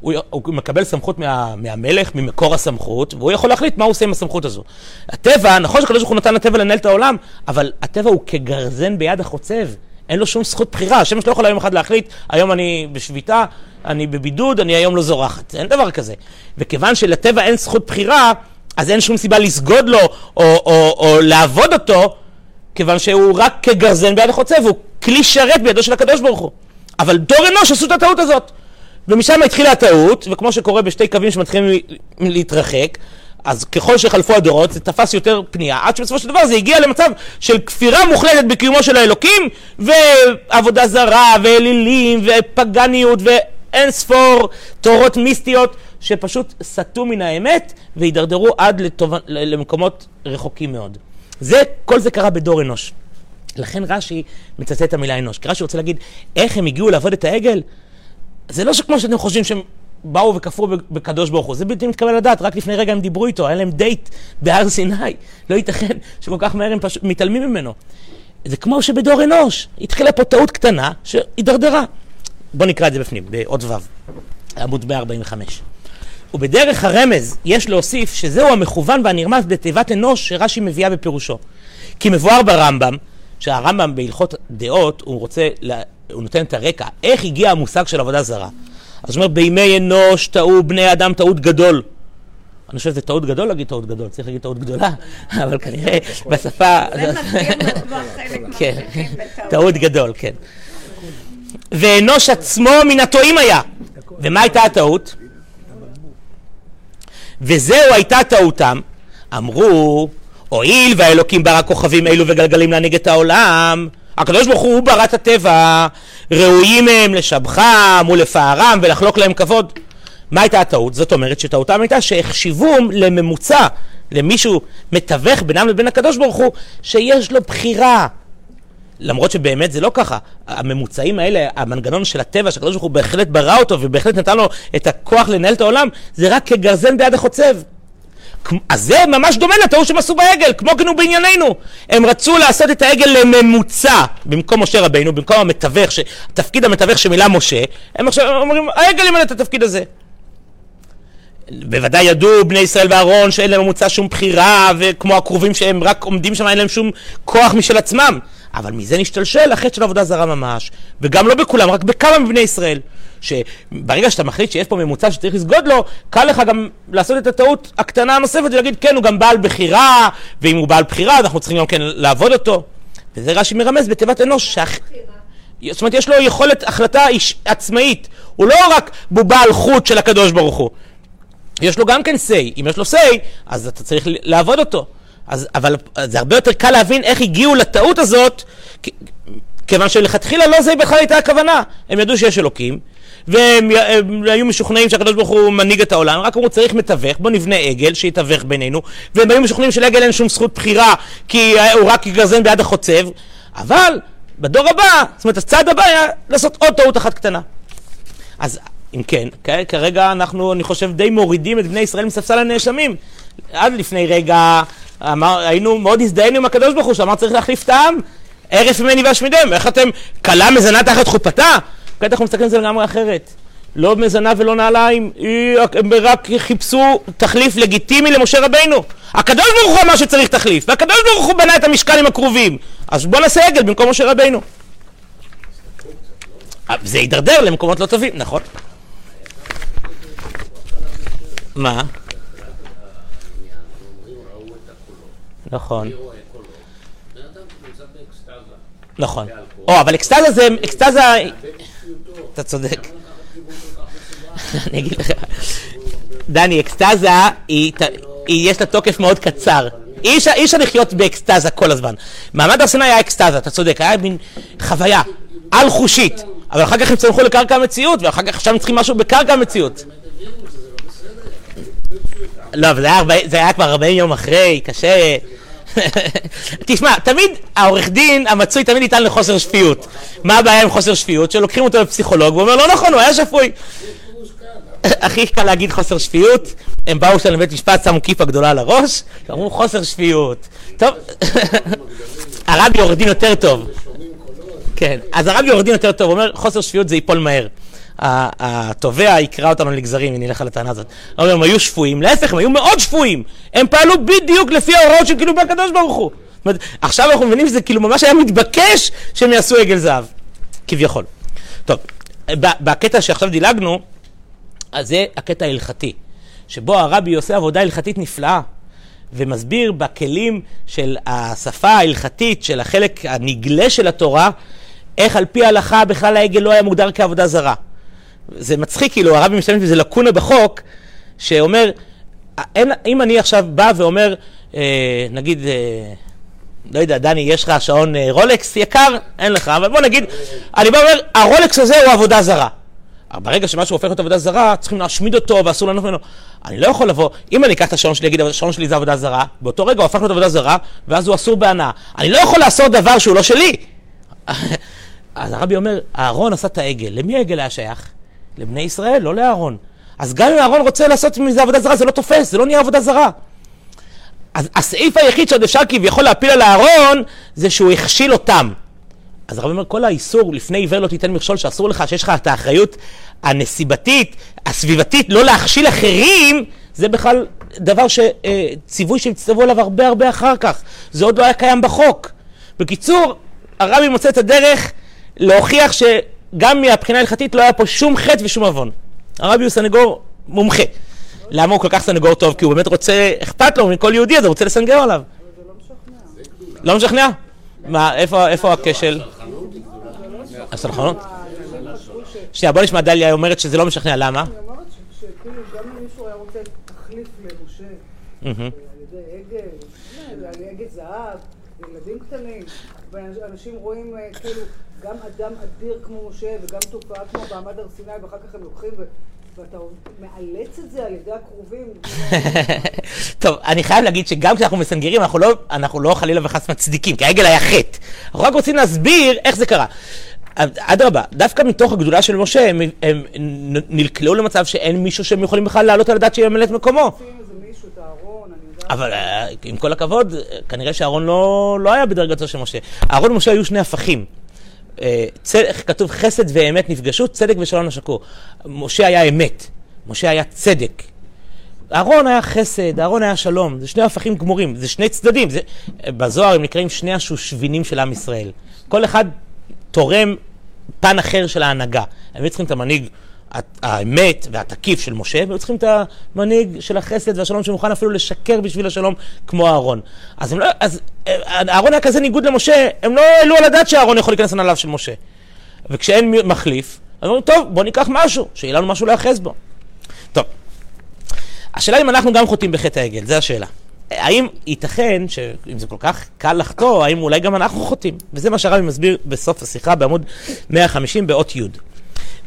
הוא, הוא מקבל סמכות מה, מהמלך, ממקור הסמכות, והוא יכול להחליט מה הוא עושה עם הסמכות הזו. הטבע, נכון שקדוש ברוך הוא נתן לטבע לנהל את העולם, אבל הטבע הוא כגרזן ביד החוצב. אין לו שום זכות בחירה, השמש לא יכולה יום אחד להחליט, היום אני בשביתה, אני בבידוד, אני היום לא זורחת. אין דבר כזה. וכיוון שלטבע אין זכות בחירה, אז אין שום סיבה לסגוד לו או, או, או, או לעבוד אותו, כיוון שהוא רק כגרזן ביד החוצב, הוא כלי שרת בידו של הקדוש ברוך הוא. אבל דור אנוש עשו את הטעות הזאת. ומשם התחילה הטעות, וכמו שקורה בשתי קווים שמתחילים להתרחק, אז ככל שחלפו הדורות זה תפס יותר פנייה, עד שבסופו של דבר זה הגיע למצב של כפירה מוחלטת בקיומו של האלוקים, ועבודה זרה, ואלילים, ופגניות, ואין ספור תורות מיסטיות שפשוט סטו מן האמת והידרדרו עד לטוב... למקומות רחוקים מאוד. זה, כל זה קרה בדור אנוש. לכן רש"י מצטט את המילה אנוש, כי רש"י רוצה להגיד איך הם הגיעו לעבוד את העגל. זה לא שכמו שאתם חושבים שהם באו וכפרו בקדוש ברוך הוא, זה בלתי מתקבל לדעת, רק לפני רגע הם דיברו איתו, היה להם דייט בהר סיני, לא ייתכן שכל כך מהר הם פשוט מתעלמים ממנו. זה כמו שבדור אנוש, התחילה פה טעות קטנה שהידרדרה. בואו נקרא את זה בפנים, בעוד ו', עמוד 145. ובדרך הרמז יש להוסיף שזהו המכוון והנרמז בתיבת אנוש שרש"י מביאה בפירושו. כי מבואר ברמב"ם, שהרמב"ם בהלכות דעות, הוא רוצה, הוא נותן את הרקע, איך הגיע המושג של עבודה זרה. אז הוא אומר, בימי אנוש טעו בני אדם טעות גדול. אני חושב שזה טעות גדול להגיד טעות גדול, צריך להגיד טעות גדולה, [LAUGHS] אבל כנראה בשפה... כן, טעות גדול, כן. ואנוש עצמו מן הטועים היה. ומה הייתה הטעות? וזהו הייתה טעותם. אמרו, הואיל והאלוקים ברא כוכבים אלו וגלגלים להנהיג את העולם, הקדוש ברוך הוא ברא את הטבע, ראויים הם לשבחם ולפארם ולחלוק להם כבוד. מה הייתה הטעות? זאת אומרת שטעותם הייתה שהחשיבום לממוצע, למישהו מתווך בינם לבין הקדוש ברוך הוא, שיש לו בחירה. למרות שבאמת זה לא ככה. הממוצעים האלה, המנגנון של הטבע, שהקדוש ברוך הוא בהחלט ברא אותו ובהחלט נתן לו את הכוח לנהל את העולם, זה רק כגרזן ביד החוצב. אז זה ממש דומה לטעות שהם עשו בעגל, כמו הוא בענייננו. הם רצו לעשות את העגל לממוצע במקום משה רבינו, במקום המתווך, ש... תפקיד המתווך שמילא משה, הם עכשיו אומרים, העגל ימלא את התפקיד הזה. בוודאי ידעו בני ישראל ואהרון שאין להם ממוצע שום בחירה, וכמו הכרובים שהם רק עומדים שם, אין להם שום כוח משל עצמם. אבל מזה נשתלשל החטא של עבודה זרה ממש, וגם לא בכולם, רק בכמה מבני ישראל. שברגע שאתה מחליט שיש פה ממוצע שצריך לסגוד לו, קל לך גם לעשות את הטעות הקטנה הנוספת ולהגיד, כן, הוא גם בעל בחירה, ואם הוא בעל בחירה, אז אנחנו צריכים גם כן לעבוד אותו. וזה רש"י מרמז בתיבת אנוש, שאח... זאת אומרת, יש לו יכולת החלטה איש... עצמאית. הוא לא רק בובה על חוט של הקדוש ברוך הוא. יש לו גם כן say. אם יש לו say, אז אתה צריך לעבוד אותו. אז, אבל זה הרבה יותר קל להבין איך הגיעו לטעות הזאת, כיוון שלכתחילה לא זה בכלל הייתה הכוונה. הם ידעו שיש אלוקים, והם היו משוכנעים שהקדוש ברוך הוא מנהיג את העולם, רק אמרו צריך מתווך, בוא נבנה עגל שיתווך בינינו, והם היו משוכנעים שלעגל אין שום זכות בחירה, כי הוא רק יגרזן ביד החוצב, אבל בדור הבא, זאת אומרת הצעד הבא היה לעשות עוד טעות אחת קטנה. אז אם כן, כרגע אנחנו, אני חושב, די מורידים את בני ישראל מספסל הנאשמים. עד לפני רגע אמר, היינו מאוד הזדהינו עם הקדוש ברוך הוא, שאמר צריך להחליף את העם, הרף ממני ואשמידם. איך אתם, כלה מזנה תחת חופתה? כעת אנחנו מסתכלים על זה לגמרי אחרת. לא מזנה ולא נעליים, הם רק חיפשו תחליף לגיטימי למשה רבינו. הקדוש ברוך הוא אמר שצריך תחליף, והקדוש ברוך הוא בנה את המשכן עם הכרובים. אז בוא נעשה עגל במקום משה רבינו. זה יידרדר למקומות לא טובים, נכון. מה? נכון. נכון. או, אבל אקסטזה זה, אקסטזה... אתה צודק. אני אגיד לך. דני, אקסטזה, יש לה תוקף מאוד קצר. אי אפשר, לחיות באקסטזה כל הזמן. מעמד הר סיני היה אקסטזה, אתה צודק, היה מין חוויה על-חושית. אבל אחר כך הם צמחו לקרקע המציאות, ואחר כך עכשיו הם צריכים משהו בקרקע המציאות. לא, אבל היה, 40, זה היה כבר 40 יום אחרי, קשה. [LAUGHS] תשמע, תמיד העורך דין המצוי תמיד ניתן לחוסר שפיות. מה הבעיה עם חוסר שפיות? שלוקחים אותו לפסיכולוג והוא אומר לא נכון, הוא היה שפוי. [LAUGHS] הכי קל להגיד חוסר שפיות, הם באו שם לבית משפט, שמו כיפה גדולה על הראש, אמרו חוסר שפיות. טוב, [LAUGHS] הרבי עורך דין יותר טוב. כן, אז הרבי עורך דין יותר טוב, הוא אומר חוסר שפיות זה ייפול מהר. התובע יקרא אותנו לגזרים, אם נלך על הטענה הזאת. אבל הם היו שפויים, להפך, הם היו מאוד שפויים. הם פעלו בדיוק לפי ההוראות של כאילו בקדוש ברוך הוא. זאת אומרת, עכשיו אנחנו מבינים שזה כאילו ממש היה מתבקש שהם יעשו עגל זהב, כביכול. טוב, בקטע שעכשיו דילגנו, אז זה הקטע ההלכתי, שבו הרבי עושה עבודה הלכתית נפלאה. ומסביר בכלים של השפה ההלכתית, של החלק הנגלה של התורה, איך על פי ההלכה בכלל העגל לא היה מוגדר כעבודה זרה. זה מצחיק, כאילו, הרבי משתמש בזה לקונה בחוק, שאומר, אין, אם אני עכשיו בא ואומר, אה, נגיד, אה, לא יודע, דני, יש לך שעון אה, רולקס יקר? אין לך, אבל בוא נגיד, אני בא ואומר, הרולקס הזה הוא עבודה זרה. ברגע שמשהו הופך להיות עבודה זרה, צריכים להשמיד אותו ואסור לנו ממנו. אני לא יכול לבוא, אם אני אקח את השעון שלי, אגיד, השעון שלי זה עבודה זרה, באותו רגע הוא הפך להיות עבודה זרה, ואז הוא אסור בהנאה. אני לא יכול לעשות דבר שהוא לא שלי. [LAUGHS] אז הרבי אומר, אהרון עשה את העגל. למי העגל היה שייך? לבני ישראל, לא לאהרון. אז גם אם אהרון רוצה לעשות מזה עבודה זרה, זה לא תופס, זה לא נהיה עבודה זרה. אז הסעיף היחיד שעוד אפשר כביכול להפיל על אהרון, זה שהוא הכשיל אותם. אז הרב אומר, כל האיסור, לפני עיוור לא תיתן מכשול, שאסור לך, שיש לך את האחריות הנסיבתית, הסביבתית, לא להכשיל אחרים, זה בכלל דבר שציווי שהם יצטוו עליו הרבה הרבה אחר כך. זה עוד לא היה קיים בחוק. בקיצור, הרבי מוצא את הדרך להוכיח שגם מהבחינה ההלכתית לא היה פה שום חטא ושום עוון. הרבי הוא סנגור מומחה. למה הוא כל כך סנגור טוב? כי הוא באמת רוצה, אכפת לו מכל יהודי, אז הוא רוצה לסנגר עליו. לא משכנע? מה, איפה הכשל? הסלחנות? שנייה, בוא נשמע, דליה אומרת שזה לא משכנע, למה? היא אומרת שכאילו גם אם מישהו היה רוצה תחליף למשה, על ידי עגל, על עגל זהב, ילדים קטנים, ואנשים רואים כאילו גם אדם אדיר כמו משה וגם תופעה כמו בעמד הר סיני, ואחר כך הם לוקחים ואתה מאלץ את זה על ידי הקרובים. [LAUGHS] טוב, אני חייב להגיד שגם כשאנחנו מסנגרים, אנחנו לא, אנחנו לא חלילה וחס מצדיקים, כי העגל היה חטא. אנחנו רק רוצים להסביר איך זה קרה. אדרבה, דווקא מתוך הגדולה של משה, הם, הם נקלעו למצב שאין מישהו שהם יכולים בכלל לעלות על הדעת שימלא את מקומו. אבל אה, עם כל הכבוד, כנראה שאהרון לא, לא היה בדרגתו של משה. אהרון ומשה היו שני הפכים. אה, צדק, כתוב חסד ואמת נפגשו, צדק ושלום נשקו. משה היה אמת, משה היה צדק. אהרון היה חסד, אהרון היה שלום, זה שני הפכים גמורים, זה שני צדדים. זה, בזוהר הם נקראים שני השושבינים של עם ישראל. כל אחד תורם פן אחר של ההנהגה. הם צריכים את המנהיג האמת והתקיף של משה, והיו צריכים את המנהיג של החסד והשלום שמוכן אפילו לשקר בשביל השלום כמו אהרון. אז, לא, אז אה, אהרון היה כזה ניגוד למשה, הם לא העלו על הדעת שאהרון יכול להיכנס לנעליו של משה. וכשאין מחליף, אז אומרים, טוב, בוא ניקח משהו, שיהיה לנו משהו להיאחז בו. טוב, השאלה אם אנחנו גם חוטאים בחטא העגל, זו השאלה. האם ייתכן, שאם זה כל כך קל לחטוא, האם אולי גם אנחנו חוטאים? וזה מה שהרבי מסביר בסוף השיחה בעמוד 150 באות י'.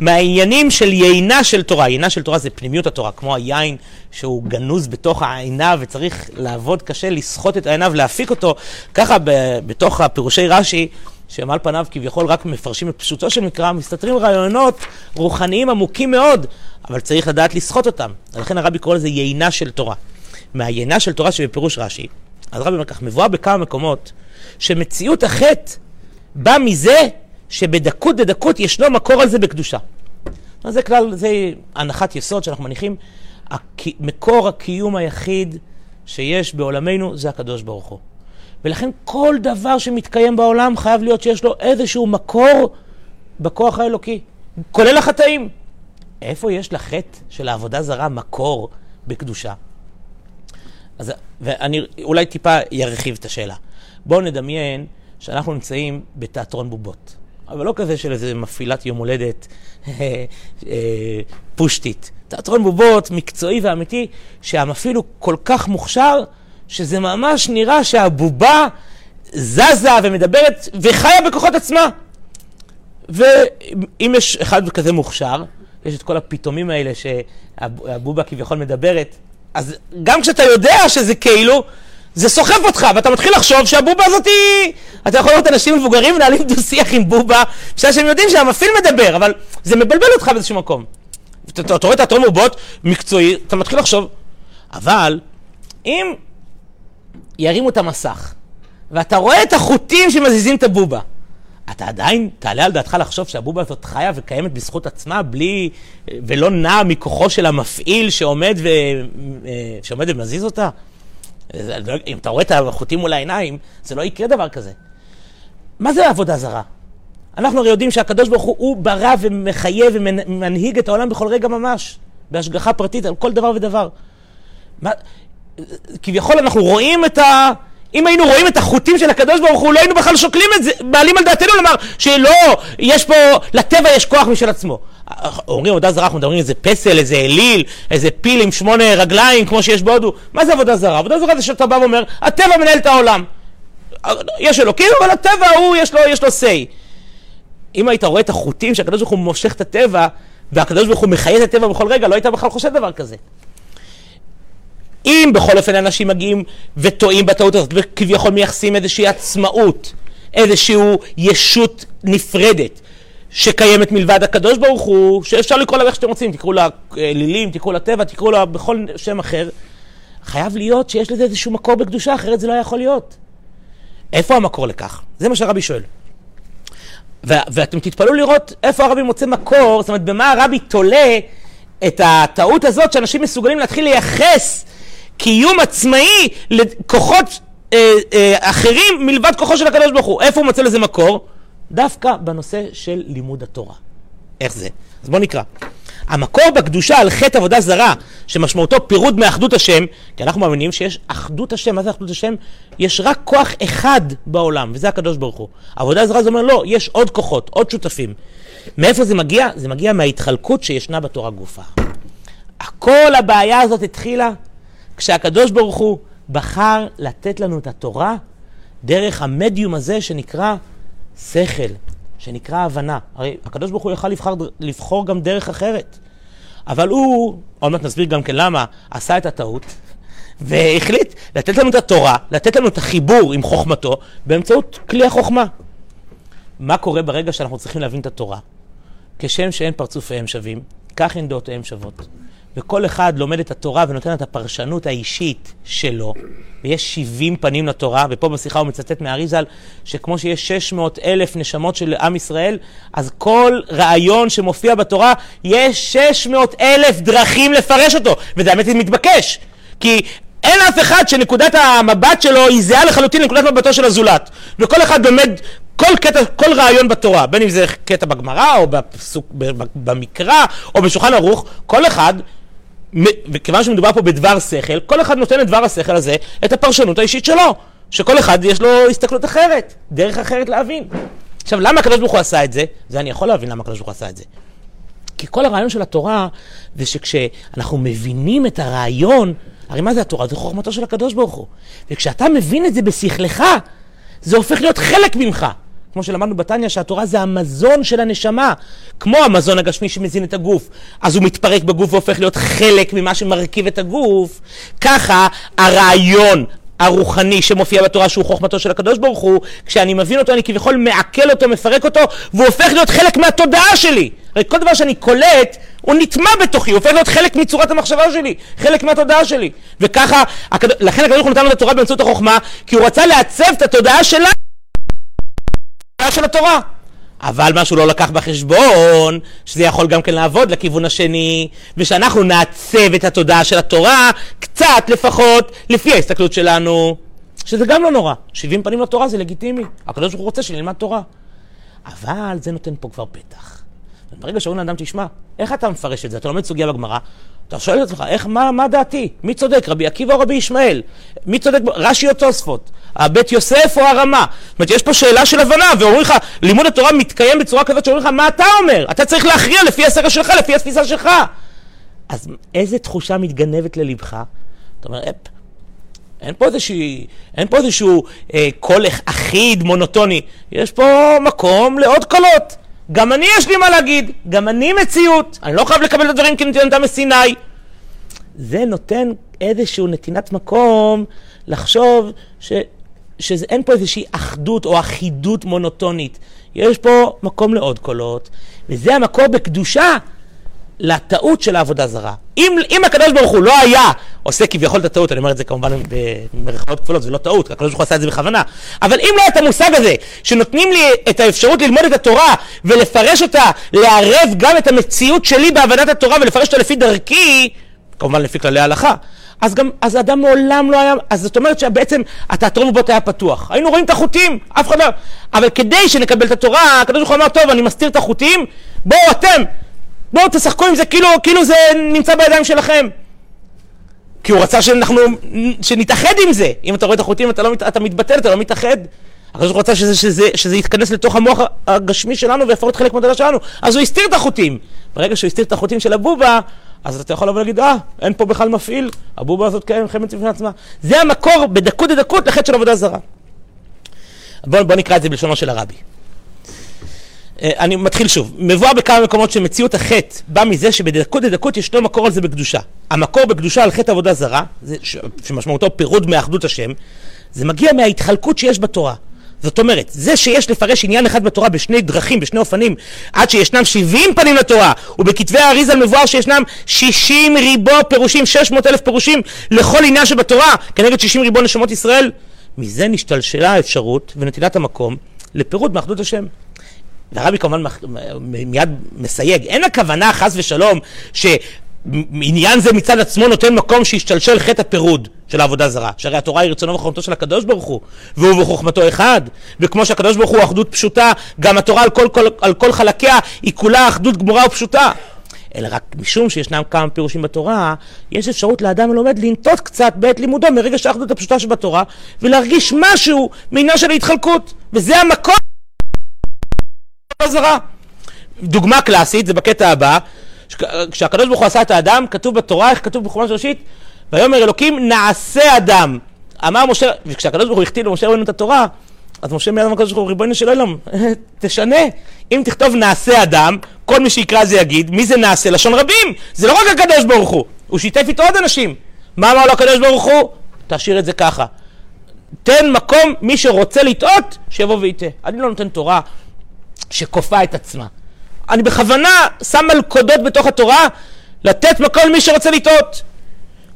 מהעניינים של יינה של תורה, יינה של תורה זה פנימיות התורה, כמו היין שהוא גנוז בתוך העיניו וצריך לעבוד קשה לסחוט את העיניו, להפיק אותו, ככה ב- בתוך הפירושי רש"י, שהם על פניו כביכול רק מפרשים את פשוטו של מקרא, מסתתרים רעיונות רוחניים עמוקים מאוד, אבל צריך לדעת לסחוט אותם. לכן הרבי קורא לזה יינה של תורה. מהיינה של תורה שבפירוש רש"י, אז הרבי אומר כך, מבואה בכמה מקומות, שמציאות החטא בא מזה שבדקות דדקות ישנו מקור על זה בקדושה. זה כלל, זה הנחת יסוד שאנחנו מניחים, מקור הקיום היחיד שיש בעולמנו זה הקדוש ברוך הוא. ולכן כל דבר שמתקיים בעולם חייב להיות שיש לו איזשהו מקור בכוח האלוקי, כולל החטאים. איפה יש לחטא של העבודה זרה מקור בקדושה? אז ואני אולי טיפה ירחיב את השאלה. בואו נדמיין שאנחנו נמצאים בתיאטרון בובות. אבל לא כזה של איזה מפעילת יום הולדת אה, פושטית. תיאטרון בובות מקצועי ואמיתי, שהמפעיל הוא כל כך מוכשר, שזה ממש נראה שהבובה זזה ומדברת וחיה בכוחות עצמה. ואם יש אחד כזה מוכשר, יש את כל הפתאומים האלה שהבובה כביכול מדברת, אז גם כשאתה יודע שזה כאילו, זה סוחף אותך, ואתה מתחיל לחשוב שהבובה הזאת היא... אתה יכול לראות אנשים מבוגרים מנהלים דו-שיח עם בובה, בשביל שהם יודעים שהמפעיל מדבר, אבל זה מבלבל אותך באיזשהו מקום. אתה, רואה תיאטרון בובות מקצועי, אתה מתחיל לחשוב, אבל אם ירימו את המסך, ואתה רואה את החוטים שמזיזים את הבובה, אתה עדיין תעלה על דעתך לחשוב שהבובה הזאת חיה וקיימת בזכות עצמה, בלי, ולא נעה מכוחו של המפעיל שעומד, ו, שעומד ומזיז אותה? אם אתה רואה את החוטים מול העיניים, זה לא יקרה דבר כזה. מה זה עבודה זרה? אנחנו הרי יודעים שהקדוש ברוך הוא, הוא ברא ומחייב ומנהיג את העולם בכל רגע ממש, בהשגחה פרטית על כל דבר ודבר. מה, כביכול אנחנו רואים את ה... אם היינו רואים את החוטים של הקדוש ברוך הוא, לא היינו בכלל שוקלים את זה, מעלים על דעתנו לומר שלא, יש פה, לטבע יש כוח משל עצמו. אומרים עבודה זרה, אנחנו מדברים איזה פסל, איזה אליל, איזה פיל עם שמונה רגליים, כמו שיש בהודו. מה זה עבודה זרה? עבודה זרה זה שאתה בא ואומר, הטבע מנהל את העולם. יש אלוקים, אבל הטבע הוא, יש לו, יש לו say. אם היית רואה את החוטים שהקדוש ברוך הוא מושך את הטבע, והקדוש ברוך הוא מחיה את הטבע בכל רגע, לא היית בכלל חושב דבר כזה. אם בכל אופן אנשים מגיעים וטועים בטעות הזאת, וכביכול מייחסים איזושהי עצמאות, איזושהי ישות נפרדת, שקיימת מלבד הקדוש ברוך הוא, שאפשר לקרוא לה איך שאתם רוצים, תקראו לה אלילים, תקראו לה טבע, תקראו לה בכל שם אחר, חייב להיות שיש לזה איזשהו מקור בקדושה, אחרת זה לא יכול להיות. איפה המקור לכך? זה מה שהרבי שואל. ואתם תתפלאו לראות איפה הרבי מוצא מקור, זאת אומרת, במה הרבי תולה את הטעות הזאת שאנשים מסוגלים להתחיל לייחס קיום עצמאי לכוחות אה, אה, אחרים מלבד כוחו של הקדוש ברוך הוא. איפה הוא מוצא לזה מקור? דווקא בנושא של לימוד התורה. איך זה? אז בואו נקרא. המקור בקדושה על חטא עבודה זרה, שמשמעותו פירוד מאחדות השם, כי אנחנו מאמינים שיש אחדות השם, מה זה אחדות השם? יש רק כוח אחד בעולם, וזה הקדוש ברוך הוא. עבודה זרה זה אומר לא, יש עוד כוחות, עוד שותפים. מאיפה זה מגיע? זה מגיע מההתחלקות שישנה בתורה גופה. כל הבעיה הזאת התחילה כשהקדוש ברוך הוא בחר לתת לנו את התורה דרך המדיום הזה שנקרא שכל, שנקרא הבנה. הרי הקדוש ברוך הוא יכל לבחר, לבחור גם דרך אחרת. אבל הוא, עוד מעט נסביר גם כן למה, עשה את הטעות, [LAUGHS] והחליט לתת לנו את התורה, לתת לנו את החיבור עם חוכמתו, באמצעות כלי החוכמה. מה קורה ברגע שאנחנו צריכים להבין את התורה? כשם שאין פרצופיהם שווים, כך אין דעותיהם שוות. וכל אחד לומד את התורה ונותן את הפרשנות האישית שלו, ויש 70 פנים לתורה, ופה בשיחה הוא מצטט מאריזל, שכמו שיש 600 אלף נשמות של עם ישראל, אז כל רעיון שמופיע בתורה, יש 600 אלף דרכים לפרש אותו, וזה האמת היא מתבקש, כי אין אף אחד שנקודת המבט שלו היא זהה לחלוטין לנקודת מבטו של הזולת, וכל אחד לומד כל קטע, כל רעיון בתורה, בין אם זה קטע בגמרא, או בפסוק, במקרא, או בשולחן ערוך, כל אחד וכיוון שמדובר פה בדבר שכל, כל אחד נותן לדבר השכל הזה את הפרשנות האישית שלו. שכל אחד יש לו הסתכלות אחרת, דרך אחרת להבין. עכשיו, למה הקדוש ברוך הוא עשה את זה? זה אני יכול להבין למה הקדוש ברוך הוא עשה את זה. כי כל הרעיון של התורה זה שכשאנחנו מבינים את הרעיון, הרי מה זה התורה? זה חוכמתו של הקדוש ברוך הוא. וכשאתה מבין את זה בשכלך, זה הופך להיות חלק ממך. כמו שלמדנו בתניא, שהתורה זה המזון של הנשמה, כמו המזון הגשמי שמזין את הגוף. אז הוא מתפרק בגוף והופך להיות חלק ממה שמרכיב את הגוף. ככה הרעיון הרוחני שמופיע בתורה שהוא חוכמתו של הקדוש ברוך הוא, כשאני מבין אותו אני כביכול מעכל אותו, מפרק אותו, והוא הופך להיות חלק מהתודעה שלי. הרי כל דבר שאני קולט, הוא נטמע בתוכי, הוא הופך להיות חלק מצורת המחשבה שלי, חלק מהתודעה שלי. וככה, לכן הקדוש ברוך הוא נתן לנו את התורה באמצעות החוכמה, כי הוא רצה לעצב את התודעה שלנו. של התורה. אבל מה שהוא לא לקח בחשבון, שזה יכול גם כן לעבוד לכיוון השני, ושאנחנו נעצב את התודעה של התורה קצת לפחות לפי ההסתכלות שלנו, שזה גם לא נורא. 70 פנים לתורה זה לגיטימי, הקדוש ברוך הוא רוצה שנלמד תורה. אבל זה נותן פה כבר פתח. ברגע שאומרים לאדם, תשמע, איך אתה מפרש את זה? אתה לומד סוגיה בגמרא, אתה שואל את עצמך, איך, מה, מה דעתי? מי צודק, רבי עקיבא או רבי ישמעאל? מי צודק, רש"י או תוספות? הבית יוסף או הרמה? זאת אומרת, יש פה שאלה של הבנה, ואומרים לך, לימוד התורה מתקיים בצורה כזאת שאומרים לך, מה אתה אומר? אתה צריך להכריע לפי הסרט שלך, לפי התפיסה שלך. אז איזה תחושה מתגנבת ללבך? אתה אומר, אפ, אין פה, איזושהי, אין פה איזשהו אה, קול אחיד, מונוטוני. יש פה מקום לעוד קולות. גם אני יש לי מה להגיד, גם אני מציאות. אני לא חייב לקבל את הדברים כנתינתם מסיני. זה נותן איזושהי נתינת מקום לחשוב ש, שאין פה איזושהי אחדות או אחידות מונוטונית. יש פה מקום לעוד קולות, וזה המקור בקדושה לטעות של העבודה זרה. אם, אם הקדוש ברוך הוא לא היה עושה כביכול את הטעות, אני אומר את זה כמובן במרכאות כפולות, זה לא טעות, הקדוש ברוך הוא עשה את זה בכוונה, אבל אם לא היה את המושג הזה, שנותנים לי את האפשרות ללמוד את התורה ולפרש אותה, לערב גם את המציאות שלי בהבנת התורה ולפרש אותה לפי דרכי, כמובן לפי כללי ההלכה, אז גם, אז האדם מעולם לא היה, אז זאת אומרת שבעצם התיאטרון בבית היה פתוח. היינו רואים את החוטים, אף אחד לא... אבל כדי שנקבל את התורה, הקדוש ברוך הוא אמר, טוב, אני מסתיר את החוטים, בואו אתם, בואו תשחקו עם זה כאילו, כאילו זה נמצא בידיים שלכם. כי הוא רצה שאנחנו, שנתאחד עם זה. אם אתה רואה את החוטים, אתה, לא, אתה מתבטל, אתה לא מתאחד. הקדוש הוא רצה שזה, שזה, שזה יתכנס לתוך המוח הגשמי שלנו ויפרוט חלק מהדעה שלנו. אז הוא הסתיר את החוטים. ברגע שהוא הסתיר את החוטים של הבובה, אז אתה יכול לבוא ולהגיד, אה, אין פה בכלל מפעיל, הבובה הזאת קיימת חמת בפני עצמה. זה המקור בדקות דקות לחטא של עבודה זרה. בואו בוא נקרא את זה בלשונו של הרבי. אה, אני מתחיל שוב. מבואר בכמה מקומות שמציאות החטא בא מזה שבדקות דקות ישנו מקור על זה בקדושה. המקור בקדושה על חטא עבודה זרה, זה, שמשמעותו פירוד מאחדות השם, זה מגיע מההתחלקות שיש בתורה. זאת אומרת, זה שיש לפרש עניין אחד בתורה בשני דרכים, בשני אופנים, עד שישנם 70 פנים לתורה, ובכתבי האריזה מבואר שישנם 60 ריבו פירושים, 600 אלף פירושים לכל עניין שבתורה, כנגד 60 ריבו נשמות ישראל, מזה נשתלשלה האפשרות ונתינת המקום לפירוד מאחדות השם. והרבי כמובן מיד מסייג, אין הכוונה חס ושלום ש... עניין זה מצד עצמו נותן מקום שישתלשל חטא הפירוד של העבודה זרה. שהרי התורה היא רצונו וחוכמתו של הקדוש ברוך הוא, והוא וחוכמתו אחד. וכמו שהקדוש ברוך הוא אחדות פשוטה, גם התורה על כל, כל, על כל חלקיה היא כולה אחדות גמורה ופשוטה. אלא רק משום שישנם כמה פירושים בתורה, יש אפשרות לאדם הלומד לנטות קצת בעת לימודו מרגע שהאחדות הפשוטה שבתורה, ולהרגיש משהו מעניין של ההתחלקות. וזה המקום זרה. דוגמה קלאסית, זה בקטע הבא, כשהקדוש ברוך הוא עשה את האדם, כתוב בתורה, איך כתוב בחומש ראשית? ויאמר אלוקים נעשה אדם. אמר משה, וכשהקדוש ברוך הוא הכתיב למשה רבינו את התורה, אז משה מיד אמר לקדוש ברוך הוא, ריבונו של עולם, [LAUGHS] תשנה. אם תכתוב נעשה אדם, כל מי שיקרא זה יגיד, מי זה נעשה? לשון רבים. זה לא רק הקדוש ברוך הוא, הוא שיתף איתו עוד אנשים. מה אמר לו הקדוש ברוך הוא? תשאיר את זה ככה. תן מקום, מי שרוצה לטעות, שיבוא ויטעה. אני לא נותן תורה שכופה את עצמה. אני בכוונה שם מלכודות בתוך התורה, לתת מקום למי שרוצה לטעות.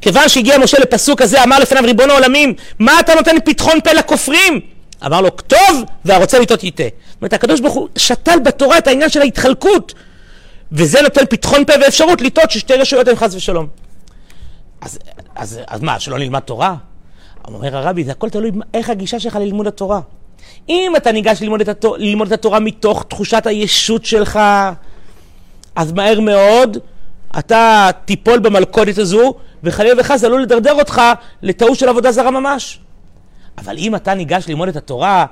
כיוון שהגיע משה לפסוק הזה, אמר לפניו ריבון העולמים, מה אתה נותן פתחון פה לכופרים? אמר לו, כתוב, והרוצה לטעות יטעה. זאת אומרת, הקדוש ברוך הוא שתל בתורה את העניין של ההתחלקות, וזה נותן פתחון פה ואפשרות לטעות ששתי רשויות הן חס ושלום. אז, אז, אז מה, שלא נלמד תורה? אומר הרבי, זה הכל תלוי איך הגישה שלך ללימוד התורה. אם אתה ניגש ללמוד את, התור, ללמוד את התורה מתוך תחושת הישות שלך, אז מהר מאוד אתה תיפול במלכודת הזו, וחלילה וחס עלול לדרדר אותך לטעות של עבודה זרה ממש. אבל אם אתה ניגש ללמוד את התורה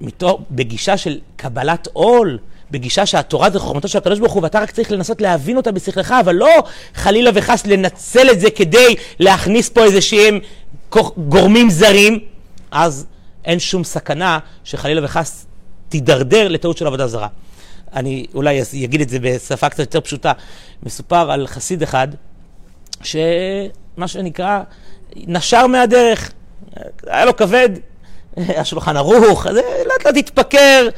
מתוך, בגישה של קבלת עול, בגישה שהתורה זה חוכמתו של הקדוש ברוך הוא, ואתה רק צריך לנסות להבין אותה בשכלך, אבל לא חלילה וחס לנצל את זה כדי להכניס פה איזה שהם גורמים זרים, אז אין שום סכנה שחלילה וחס תידרדר לטעות של עבודה זרה. אני אולי אגיד את זה בשפה קצת יותר פשוטה. מסופר על חסיד אחד, שמה שנקרא, נשר מהדרך. היה לו כבד, [LAUGHS] השולחן ערוך, אז לאט לאט התפקר,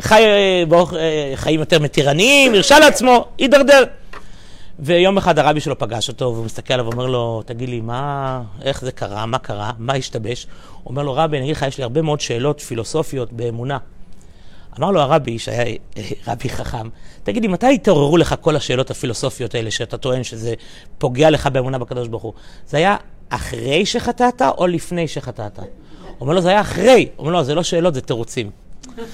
חי, באור, חיים יותר מתירניים, הרשה לעצמו, הידרדר. ויום אחד הרבי שלו פגש אותו, והוא מסתכל עליו ואומר לו, תגיד לי, מה, איך זה קרה, מה קרה, מה השתבש? הוא אומר לו, רבי, אני אגיד לך, יש לי הרבה מאוד שאלות פילוסופיות באמונה. אמר לו הרבי, שהיה [LAUGHS] רבי חכם, תגיד לי, מתי התעוררו לך כל השאלות הפילוסופיות האלה, שאתה טוען שזה פוגע לך באמונה בקדוש ברוך הוא? זה היה אחרי שחטאת או לפני שחטאת? אומר לו, זה היה אחרי. אומר לו, זה לא שאלות, זה תירוצים.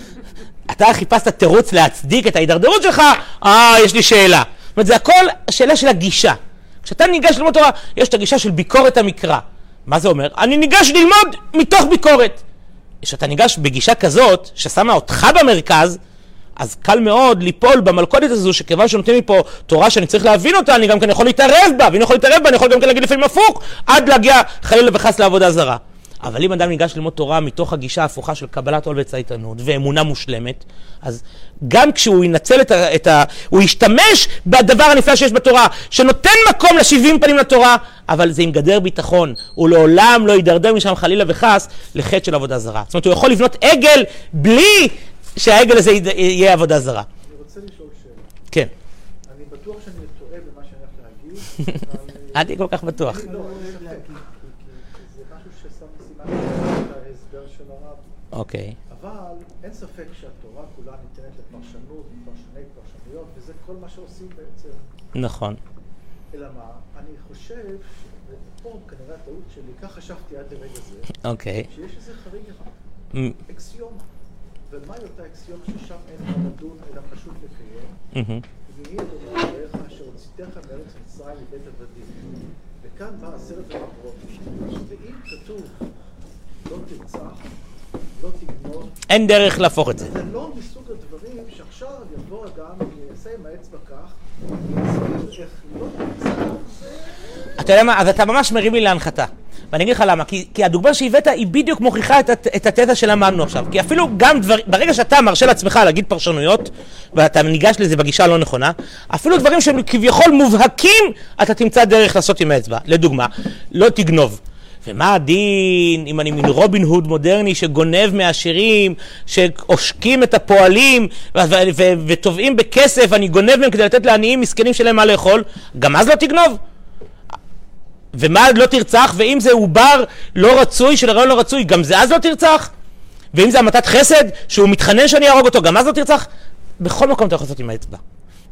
[LAUGHS] אתה חיפשת תירוץ להצדיק את ההידרדרות שלך, אה, יש לי שאלה. אומרת, זה הכל שאלה של הגישה. כשאתה ניגש ללמוד תורה, יש את הגישה של ביקורת המקרא. מה זה אומר? אני ניגש ללמוד מתוך ביקורת. כשאתה ניגש בגישה כזאת, ששמה אותך במרכז, אז קל מאוד ליפול במלכודת הזו, שכיוון שנותנים לי פה תורה שאני צריך להבין אותה, אני גם כן יכול להתערב בה, ואם אני יכול להתערב בה, אני יכול גם כן להגיד לפעמים הפוך, עד להגיע חלילה וחס לעבודה זרה. אבל אם אדם ניגש ללמוד תורה מתוך הגישה ההפוכה של קבלת עול וצייתנות ואמונה מושלמת, אז גם כשהוא ינצל את ה... את ה הוא ישתמש בדבר הנפלא שיש בתורה, שנותן מקום לשבעים פנים לתורה, אבל זה עם גדר ביטחון, הוא לעולם לא יידרדר משם חלילה וחס לחטא של עבודה זרה. זאת אומרת, הוא יכול לבנות עגל בלי שהעגל הזה יהיה עבודה זרה. אני רוצה לשאול שאלה. כן. אני בטוח שאני טועה במה שאני הולך להגיד. [LAUGHS] אל תהיה כל כך בטוח. אני לא, אין ספק, כי- כי- כי זה משהו ששם סימן את ההסבר של הרב. אוקיי. אבל אין ספק שהתורה כולה ניתנת לפרשנות, פרשני פרשנויות, וזה כל מה שעושים בעצם. נכון. אלא מה? אני חושב, ופה כנראה הטעות שלי, כך חשבתי עד לרגע זה, אוקיי. שיש איזה חריג אחד, אקסיומה. ומהי אותה אקסיומה ששם אין מה לדון, אלא פשוט לקיים? ויהי אדוני אלוהיך אשר הוצאתך מארץ מצרים מבית עבדים. וכאן בא עשרת המעברות. ואם כתוב לא תרצח, לא תגנוב, אין דרך להפוך את זה. זה לא מסוג הדברים שעכשיו יבוא אדם ויעשה עם האצבע כך, ויסביר איך לא תרצח, זה... אתה יודע מה, אז אתה ממש מרים לי להנחתה. ואני אגיד לך למה, כי, כי הדוגמה שהבאת היא בדיוק מוכיחה את, את התזה שלמדנו עכשיו. כי אפילו גם דבר, ברגע שאתה מרשה לעצמך להגיד פרשנויות, ואתה ניגש לזה בגישה הלא נכונה, אפילו דברים שהם כביכול מובהקים, אתה תמצא דרך לעשות עם האצבע. לדוגמה, לא תגנוב. ומה הדין אם אני מין רובין הוד מודרני שגונב מעשירים, שעושקים את הפועלים ותובעים בכסף, אני גונב מהם כדי לתת לעניים מסכנים שלהם מה לאכול, גם אז לא תגנוב? ומה לא תרצח, ואם זה עובר לא רצוי, של הרעיון לא רצוי, גם זה אז לא תרצח? ואם זה המתת חסד, שהוא מתחנן שאני אהרוג אותו, גם אז לא תרצח? בכל מקום אתה יכול לעשות עם האצבע.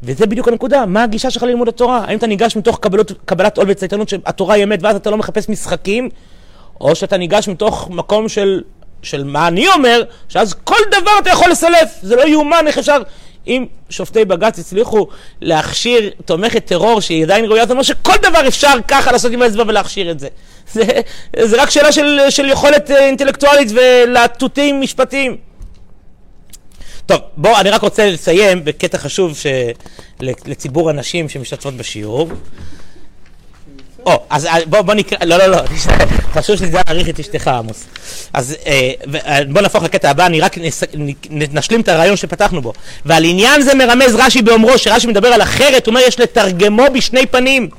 וזה בדיוק הנקודה, מה הגישה שלך ללימוד התורה? האם אתה ניגש מתוך קבלות, קבלת עול וצייתנות שהתורה היא אמת ואז אתה לא מחפש משחקים, או שאתה ניגש מתוך מקום של, של מה אני אומר, שאז כל דבר אתה יכול לסלף, זה לא יאומן איך אפשר... אם שופטי בג"ץ הצליחו להכשיר תומכת טרור שהיא עדיין ראויה, זה אומר שכל דבר אפשר ככה לעשות עם האצבע ולהכשיר את זה. [LAUGHS] זה, זה רק שאלה של, של יכולת אה, אינטלקטואלית ולהטוטים משפטיים. טוב, בוא, אני רק רוצה לסיים בקטע חשוב ש... לציבור הנשים שמשתתפות בשיעור. או, אז בוא, בוא נקרא, לא, לא, לא, [LAUGHS] חשוב שזה יעריך את אשתך עמוס. אז אה, אה, בוא נהפוך לקטע הבא, אני רק נס, נשלים את הרעיון שפתחנו בו. ועל עניין זה מרמז רש"י באומרו, שרש"י מדבר על אחרת, הוא אומר יש לתרגמו בשני פנים.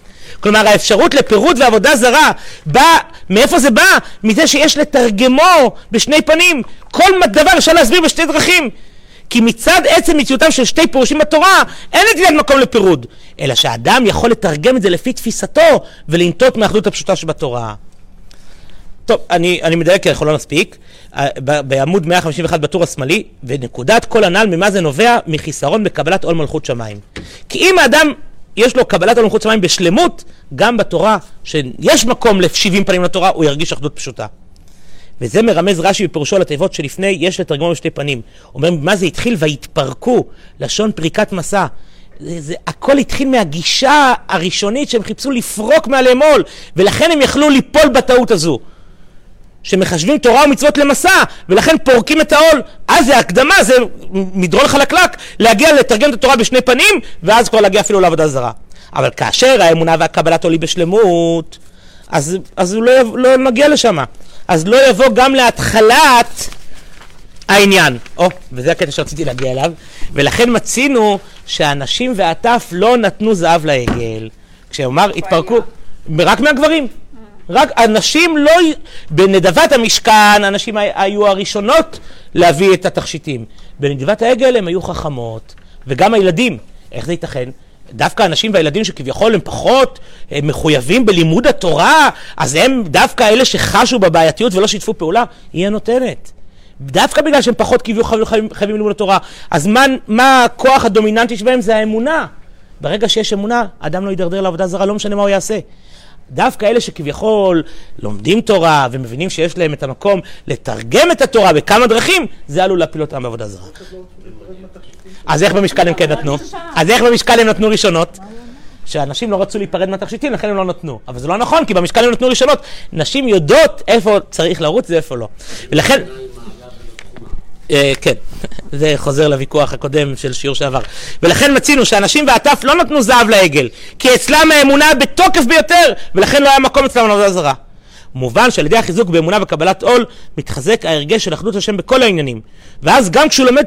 כלומר האפשרות לפירוד ועבודה זרה בא, מאיפה זה בא? מזה שיש לתרגמו בשני פנים. כל דבר אפשר להסביר בשתי דרכים. כי מצד עצם מציאותם של שתי פירושים בתורה, אין נטילת מקום לפירוד, אלא שהאדם יכול לתרגם את זה לפי תפיסתו ולנטות מהאחדות הפשוטה שבתורה. טוב, אני, אני מדייק כי אנחנו לא נספיק. אה, בעמוד 151 בטור השמאלי, ונקודת כל הנ"ל, ממה זה נובע? מחיסרון בקבלת עול מלכות שמיים. כי אם האדם יש לו קבלת עול מלכות שמיים בשלמות, גם בתורה, שיש מקום ל-70 פנים לתורה, הוא ירגיש אחדות פשוטה. וזה מרמז רש"י בפירושו לתיבות שלפני, יש לתרגמו בשתי פנים. אומר, מה זה התחיל? ויתפרקו, לשון פריקת מסע. זה, זה, הכל התחיל מהגישה הראשונית שהם חיפשו לפרוק מעליהם עול, ולכן הם יכלו ליפול בטעות הזו. שמחשבים תורה ומצוות למסע, ולכן פורקים את העול. אז זה הקדמה, זה מדרון חלקלק, להגיע לתרגם את התורה בשני פנים, ואז כבר להגיע אפילו לעבודה זרה. אבל כאשר האמונה והקבלת עולי בשלמות, אז, אז הוא לא, לא מגיע לשם. אז לא יבוא גם להתחלת העניין. או, וזה הקטע שרציתי להגיע אליו. ולכן מצינו שהנשים והטף לא נתנו זהב לעגל. כשאמר התפרקו, רק מהגברים. רק הנשים לא, בנדבת המשכן, הנשים היו הראשונות להביא את התכשיטים. בנדבת העגל הם היו חכמות, וגם הילדים. איך זה ייתכן? דווקא הנשים והילדים שכביכול הם פחות הם מחויבים בלימוד התורה, אז הם דווקא אלה שחשו בבעייתיות ולא שיתפו פעולה, היא הנותנת. דווקא בגלל שהם פחות כביכול חייבים, ללימוד התורה. אז מה, מה הכוח הדומיננטי שבהם? זה האמונה. ברגע שיש אמונה, אדם לא יידרדר לעבודה זרה, לא משנה מה הוא יעשה. דווקא אלה שכביכול לומדים תורה ומבינים שיש להם את המקום לתרגם את התורה בכמה דרכים, זה עלול להפיל אותם בעבודה זרה. אז איך במשקל הם כן נתנו? אז איך במשקל הם נתנו ראשונות? שאנשים לא רצו להיפרד מהתכשיטים, לכן הם לא נתנו. אבל זה לא נכון, כי במשקל הם נתנו ראשונות. נשים יודעות איפה צריך לרוץ ואיפה לא. ולכן... אה, כן, זה חוזר לוויכוח הקודם של שיעור שעבר. ולכן מצינו שאנשים והטף לא נתנו זהב לעגל, כי אצלם האמונה בתוקף ביותר, ולכן לא היה מקום אצלם לעבודה זרה. מובן שעל ידי החיזוק באמונה וקבלת עול, מתחזק ההרגש של אחדות השם בכל העניינים. ואז גם כשהוא לומד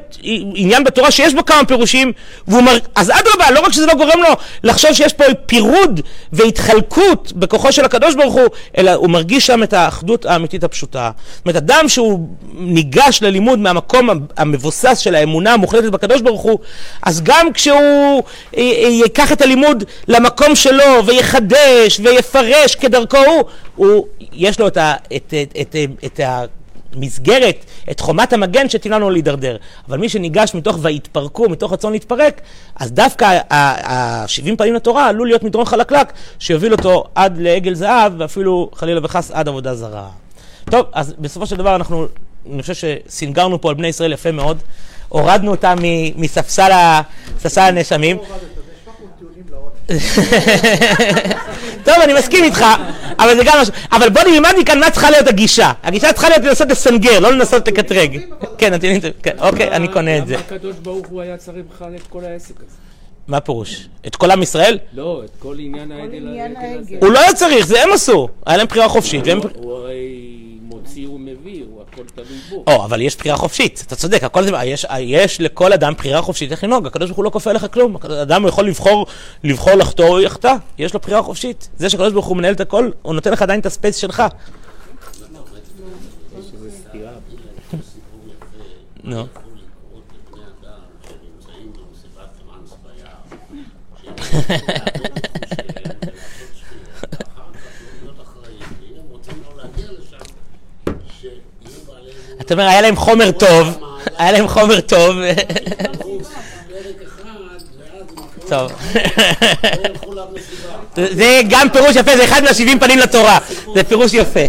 עניין בתורה שיש בו כמה פירושים, מר... אז אדרבה, לא רק שזה לא גורם לו לחשוב שיש פה פירוד והתחלקות בכוחו של הקדוש ברוך הוא, אלא הוא מרגיש שם את האחדות האמיתית הפשוטה. זאת אומרת, אדם שהוא ניגש ללימוד מהמקום המבוסס של האמונה המוחלטת בקדוש ברוך הוא, אז גם כשהוא ייקח את הלימוד למקום שלו ויחדש ויפרש כדרכו הוא, הוא יש לו את, ה, את, את, את, את המסגרת, את חומת המגן שתמנע לנו להידרדר. אבל מי שניגש מתוך ויתפרקו, מתוך רצון להתפרק, אז דווקא ה-70 פנים לתורה עלול להיות מדרון חלקלק, שיוביל אותו עד לעגל זהב, ואפילו חלילה וחס עד עבודה זרה. טוב, אז בסופו של דבר אנחנו, אני חושב שסינגרנו פה על בני ישראל יפה מאוד. הורדנו אותם מספסל הנאשמים. [LAUGHS] טוב, אני מסכים איתך, אבל זה גם משהו. אבל בוא נלמד מכאן מה צריכה להיות הגישה. הגישה צריכה להיות לנסות לסנגר, לא לנסות לקטרג. כן, כן, אוקיי, אני קונה את זה. למה הקדוש ברוך הוא היה צריך בכלל את כל העסק הזה? מה הפירוש? את כל עם ישראל? לא, את כל עניין העגל הזה. הוא לא היה צריך, זה הם עשו. היה להם בחירה חופשית. הוא הרי מוציא ומביא, הוא הכל תלוי בו. או, אבל יש בחירה חופשית, אתה צודק, הכל זה, יש, יש לכל אדם בחירה חופשית איך לנהוג, הקדוש ברוך הוא לא כופה עליך כלום, אדם יכול לבחור, לבחור לחטוא או יחטא, יש לו בחירה חופשית. זה שהקדוש ברוך הוא מנהל את הכל, הוא נותן לך עדיין את הספייס שלך. נו. אתה אומר, היה להם חומר טוב, היה להם חומר טוב. טוב. זה גם פירוש יפה, זה אחד מהשבעים פנים לתורה. זה פירוש יפה.